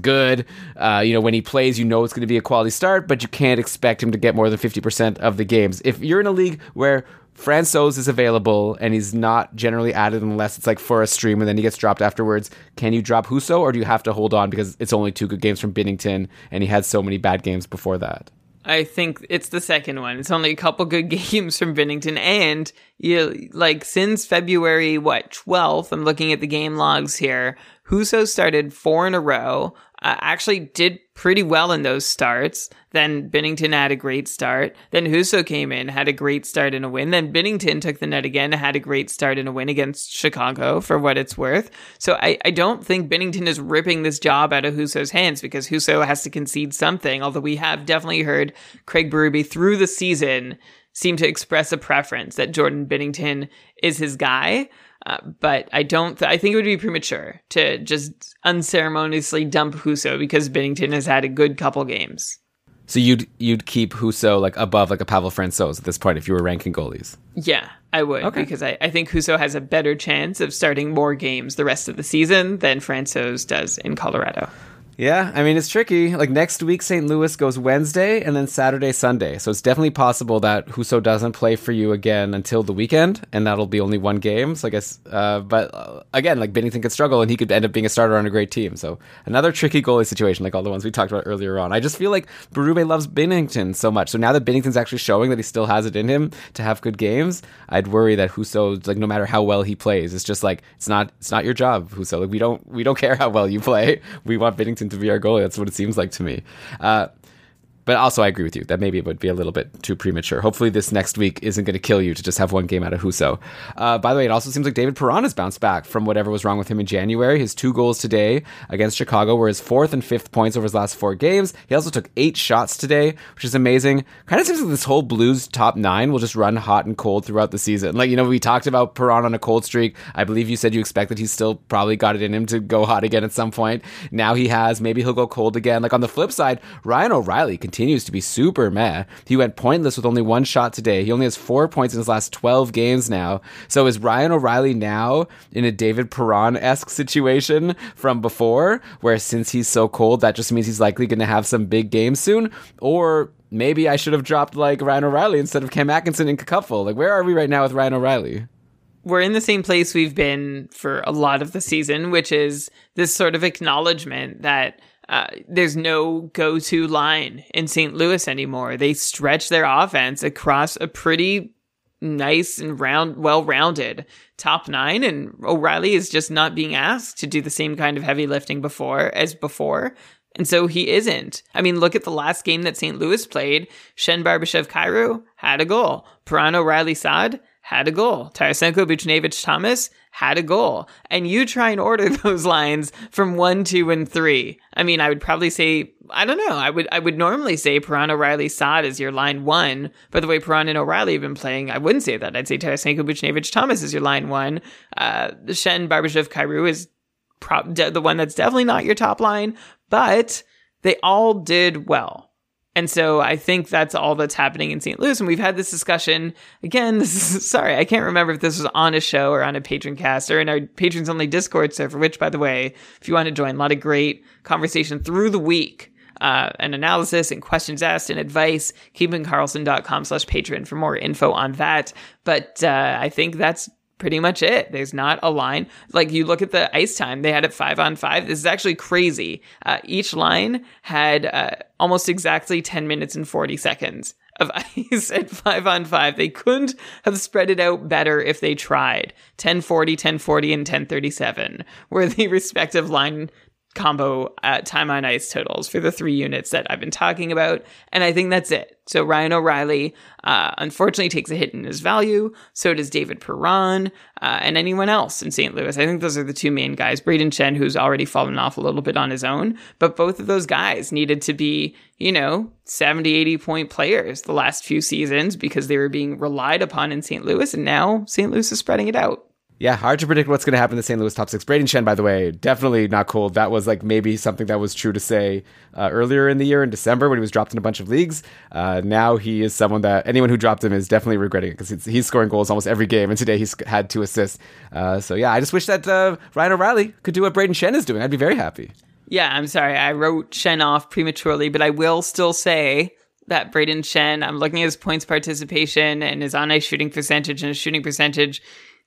good. Uh, you know, when he plays, you know it's going to be a quality start, but you can't expect him to get more than 50% of the games. If you're in a league where Francouz is available and he's not generally added unless it's like for a stream and then he gets dropped afterwards, can you drop Husso or do you have to hold on because it's only two good games from Binnington and he had so many bad games before that? I think it's the second one. It's only a couple good games from Binnington, and you like since February what twelfth. I'm looking at the game logs here. Husso started four in a row. Uh, actually, did pretty well in those starts. Then Binnington had a great start. Then Husso came in, had a great start and a win. Then Binnington took the net again, had a great start and a win against Chicago for what it's worth. So I, I don't think Binnington is ripping this job out of Husso's hands because Husso has to concede something. Although we have definitely heard Craig Berube through the season seem to express a preference that Jordan Binnington is his guy. Uh, but I don't. Th- I think it would be premature to just unceremoniously dump Husso because Binnington has had a good couple games. So you'd you'd keep Husso like above like a Pavel Francouz at this point if you were ranking goalies. Yeah, I would okay. because I, I think Husso has a better chance of starting more games the rest of the season than Francouz does in Colorado. Yeah, I mean it's tricky. Like next week, St. Louis goes Wednesday and then Saturday, Sunday. So it's definitely possible that Husso doesn't play for you again until the weekend, and that'll be only one game. So I guess, uh, but uh, again, like Binnington could struggle, and he could end up being a starter on a great team. So another tricky goalie situation, like all the ones we talked about earlier on. I just feel like Berube loves Binnington so much. So now that Binnington's actually showing that he still has it in him to have good games, I'd worry that Husso, like no matter how well he plays, it's just like it's not it's not your job, Husso. Like we don't we don't care how well you play. We want Binnington to be our goalie. That's what it seems like to me. Uh, but also, I agree with you that maybe it would be a little bit too premature. Hopefully, this next week isn't going to kill you to just have one game out of Husso. Uh, by the way, it also seems like David Perron has bounced back from whatever was wrong with him in January. His two goals today against Chicago were his fourth and fifth points over his last four games. He also took eight shots today, which is amazing. Kind of seems like this whole Blues top nine will just run hot and cold throughout the season. Like, you know, we talked about Perron on a cold streak. I believe you said you expected he's still probably got it in him to go hot again at some point. Now he has. Maybe he'll go cold again. Like, on the flip side, Ryan O'Reilly continues to be super meh. He went pointless with only one shot today. He only has four points in his last 12 games now. So is Ryan O'Reilly now in a David Perron esque situation from before, where since he's so cold, that just means he's likely going to have some big games soon? Or maybe I should have dropped like Ryan O'Reilly instead of Cam Atkinson and Cacupful. Like, where are we right now with Ryan O'Reilly? We're in the same place we've been for a lot of the season, which is this sort of acknowledgement that uh, there's no go-to line in St. Louis anymore. They stretch their offense across a pretty nice and round, well-rounded top nine, and O'Reilly is just not being asked to do the same kind of heavy lifting before as before. And so he isn't. I mean, look at the last game that St. Louis played. Schenn Barbashev Kyrou had a goal. Perron O'Reilly Saad had a goal. Tarasenko Buchnevich Thomas had a goal. And you try and order those lines from one, two, and three. I mean, I would probably say, I don't know. I would, I would normally say Perron O'Reilly Saad is your line one. But the way Perron and O'Reilly have been playing, I wouldn't say that. I'd say Tarasenko Buchnevich Thomas is your line one. Uh, Schenn Barbashev Kyrou is pro- de- the one that's definitely not your top line, but they all did well. And so I think that's all that's happening in St. Louis. And we've had this discussion again. This is sorry, I can't remember if this was on a show or on a patron cast or in our patrons only Discord server, which by the way, if you want to join, a lot of great conversation through the week. Uh, and analysis and questions asked and advice, keepingkarlsson.com slash patron for more info on that. But uh, I think that's pretty much it. There's not a line. Like you look at the ice time, they had it five on five. This is actually crazy. Uh, each line had uh, almost exactly 10 minutes and 40 seconds of ice at five on five. They couldn't have spread it out better if they tried. 1040, 1040, and 1037 were the respective line combo uh, time on ice totals for the three units that I've been talking about. And I think that's it. So Ryan O'Reilly, uh, unfortunately takes a hit in his value. So does David Perron, uh, and anyone else in St. Louis. I think those are the two main guys. Brayden Schenn, who's already fallen off a little bit on his own, but both of those guys needed to be, you know, 70, 80 point players the last few seasons because they were being relied upon in St. Louis. And now St. Louis is spreading it out. Yeah, hard to predict what's going to happen in the St. Louis top six. Brayden Schenn, by the way, definitely not cold. That was like maybe something that was true to say uh, earlier in the year in December when he was dropped in a bunch of leagues. Uh, now he is someone that anyone who dropped him is definitely regretting it because he's, scoring goals almost every game, and today he's had two assists. Uh, so yeah, I just wish that uh, Ryan O'Reilly could do what Brayden Schenn is doing. I'd be very happy. Yeah, I'm sorry. I wrote Schenn off prematurely, but I will still say that Brayden Schenn, I'm looking at his points participation and his on ice shooting percentage and his shooting percentage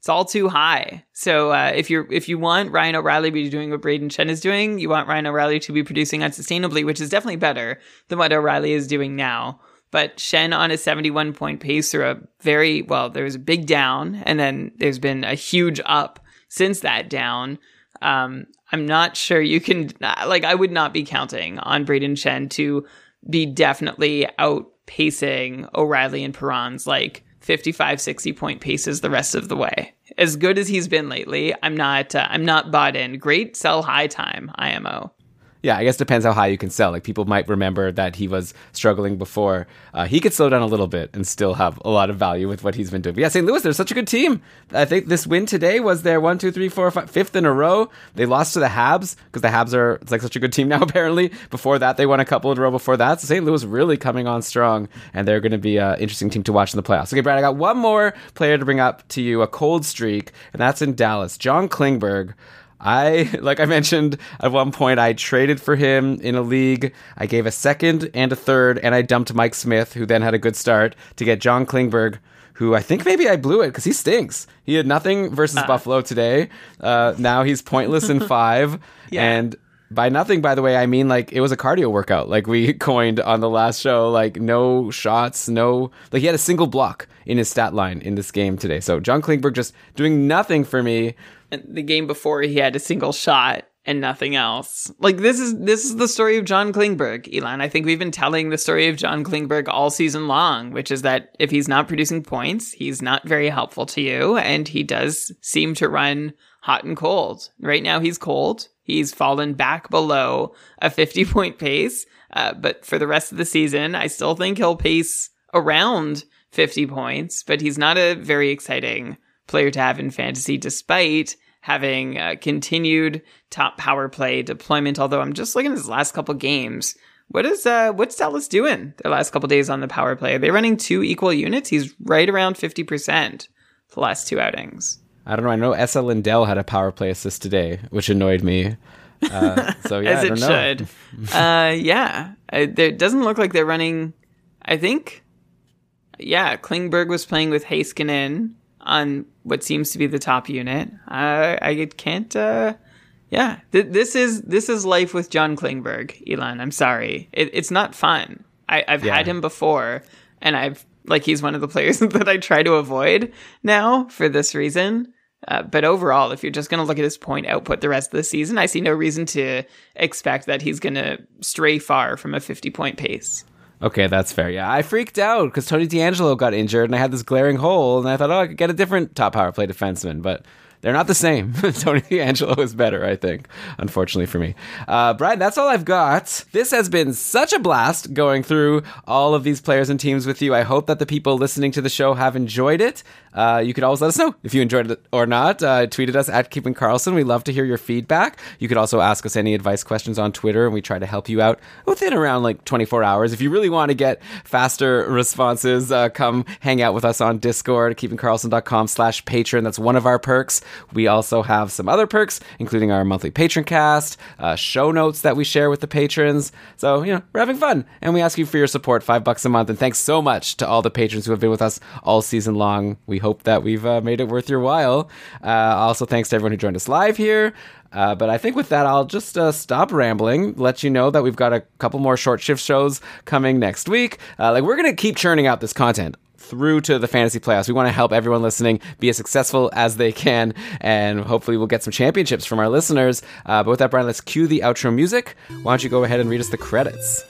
it's all too high. So uh, if you're if you want Ryan O'Reilly to be doing what Brayden Schenn is doing, you want Ryan O'Reilly to be producing unsustainably, which is definitely better than what O'Reilly is doing now. But Schenn on a 71 point pace through a very well, there was a big down, and then there's been a huge up since that down. Um, I'm not sure you can like I would not be counting on Brayden Schenn to be definitely outpacing O'Reilly and Perron's like 55 60 point paces the rest of the way. As good as he's been lately i'm not uh, i'm not bought in. Great sell high time imo yeah, I guess it depends how high you can sell. Like people might remember that he was struggling before. Uh, he could slow down a little bit and still have a lot of value with what he's been doing. But yeah, St. Louis, they're such a good team. I think this win today was their one, two, three, four, five, fifth in a row. They lost to the Habs because the Habs are it's like such a good team now. Apparently, before that they won a couple in a row. Before that, so St. Louis really coming on strong, and they're going to be an interesting team to watch in the playoffs. Okay, Brad, I got one more player to bring up to you, a cold streak, and that's in Dallas. John Klingberg. I, like I mentioned at one point, I traded for him in a league. I gave a second and a third, and I dumped Mike Smith, who then had a good start, to get John Klingberg, who I think maybe I blew it because he stinks. He had nothing versus uh. Buffalo today. Uh, now he's pointless in five. yeah. And by nothing, by the way, I mean like it was a cardio workout, like we coined on the last show. Like no shots, no like he had a single block in his stat line in this game today. So John Klingberg just doing nothing for me the game before he had a single shot and nothing else. Like this is this is the story of John Klingberg, Elon. I think we've been telling the story of John Klingberg all season long, which is that if he's not producing points, he's not very helpful to you, and he does seem to run hot and cold. Right now, he's cold. He's fallen back below a 50 point pace, uh, but for the rest of the season, I still think he'll pace around 50 points, but he's not a very exciting player to have in fantasy, despite having uh, continued top power play deployment. Although I'm just looking at his last couple games. What is uh what's Dallas doing their last couple days on the power play? Are they running two equal units? He's right around fifty percent the last two outings. I don't know. I know Esa Lindell had a power play assist today, which annoyed me. Uh, so yeah, as it should. uh, yeah, it doesn't look like they're running. I think, yeah, Klingberg was playing with Heiskanen on what seems to be the top unit. I, I can't uh, Yeah, th- this is this is life with John Klingberg, Elon. I'm sorry, it, it's not fun. I, I've Yeah. had him before, and I've like he's one of the players that I try to avoid now for this reason. Uh, but overall, if you're just going to look at his point output the rest of the season, I see no reason to expect that he's going to stray far from a 50 point pace. Okay, that's fair. Yeah, I freaked out because Tony DeAngelo got injured, and I had this glaring hole, and I thought, oh, I could get a different top power play defenseman, but they're not the same. Tony DeAngelo is better, I think. Unfortunately for me, uh, Brian, that's all I've got. This has been such a blast going through all of these players and teams with you. I hope that the people listening to the show have enjoyed it. Uh, you could always let us know if you enjoyed it or not. Uh, tweet at us at Keeping Karlsson. We love to hear your feedback. You could also ask us any advice questions on Twitter, and we try to help you out within around like 24 hours. If you really want to get faster responses, uh, come hang out with us on Discord, keepingkarlsson.com slash patron. That's one of our perks. We also have some other perks, including our monthly patron cast, uh, show notes that we share with the patrons. So, you know, we're having fun, and we ask you for your support, five bucks a month. And thanks so much to all the patrons who have been with us all season long. We hope that we've uh, made it worth your while. Uh, also, thanks to everyone who joined us live here. Uh, but I think with that, I'll just uh, stop rambling. Let you know that we've got a couple more short shift shows coming next week. Uh, like we're gonna keep churning out this content through to the fantasy playoffs. We want to help everyone listening be as successful as they can, and hopefully we'll get some championships from our listeners. Uh, but with that, Brian, let's cue the outro music. Why don't you go ahead and read us the credits?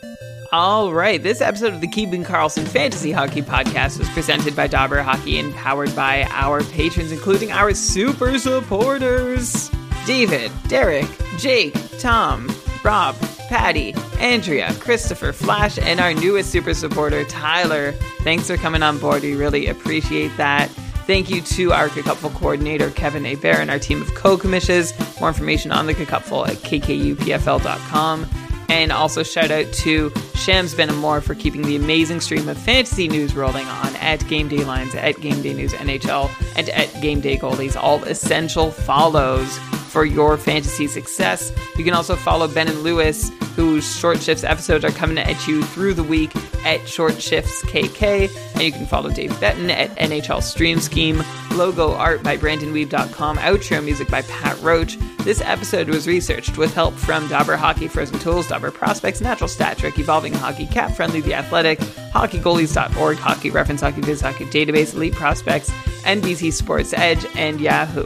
All right, this episode of the Keeping Karlsson Fantasy Hockey Podcast was presented by Dobber Hockey and powered by our patrons, including our super supporters David, Derek, Jake, Tom, Rob, Patty, Andrea, Christopher, Flash, and our newest super supporter, Tyler. Thanks for coming on board. We really appreciate that. Thank you to our Cupful coordinator, Kevin A. Bear, and our team of co commissions. More information on the Cupful at kkupfl.com. And also shout out to Shams Benamor for keeping the amazing stream of fantasy news rolling on at Game Day Lines, at Game Day News NHL, and at Game Day Goalies, all essential follows for your fantasy success. You can also follow Ben and Lewis, whose short shifts episodes are coming at you through the week at Short Shifts KK. And you can follow Dave Betton at NHL Stream Scheme. Logo art by BrandonWeave.com. Outro music by Pat Roach. This episode was researched with help from Dobber Hockey Frozen Tools, Dobber Prospects, Natural Stat Trick, Evolving Hockey, Cap Friendly, The Athletic, HockeyGoalies.org, Hockey Reference, Hockey Viz, Hockey Database, Elite Prospects, NBC Sports Edge, and Yahoo.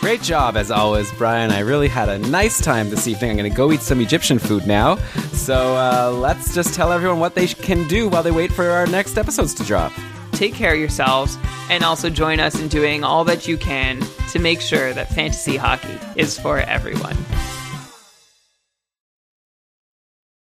Great job, as always, Brian. I really had a nice time this evening. I'm going to go eat some Egyptian food now. So uh, let's just tell everyone what they can do while they wait for our next episodes to drop. take care of yourselves, and also join us in doing all that you can to make sure that fantasy hockey is for everyone.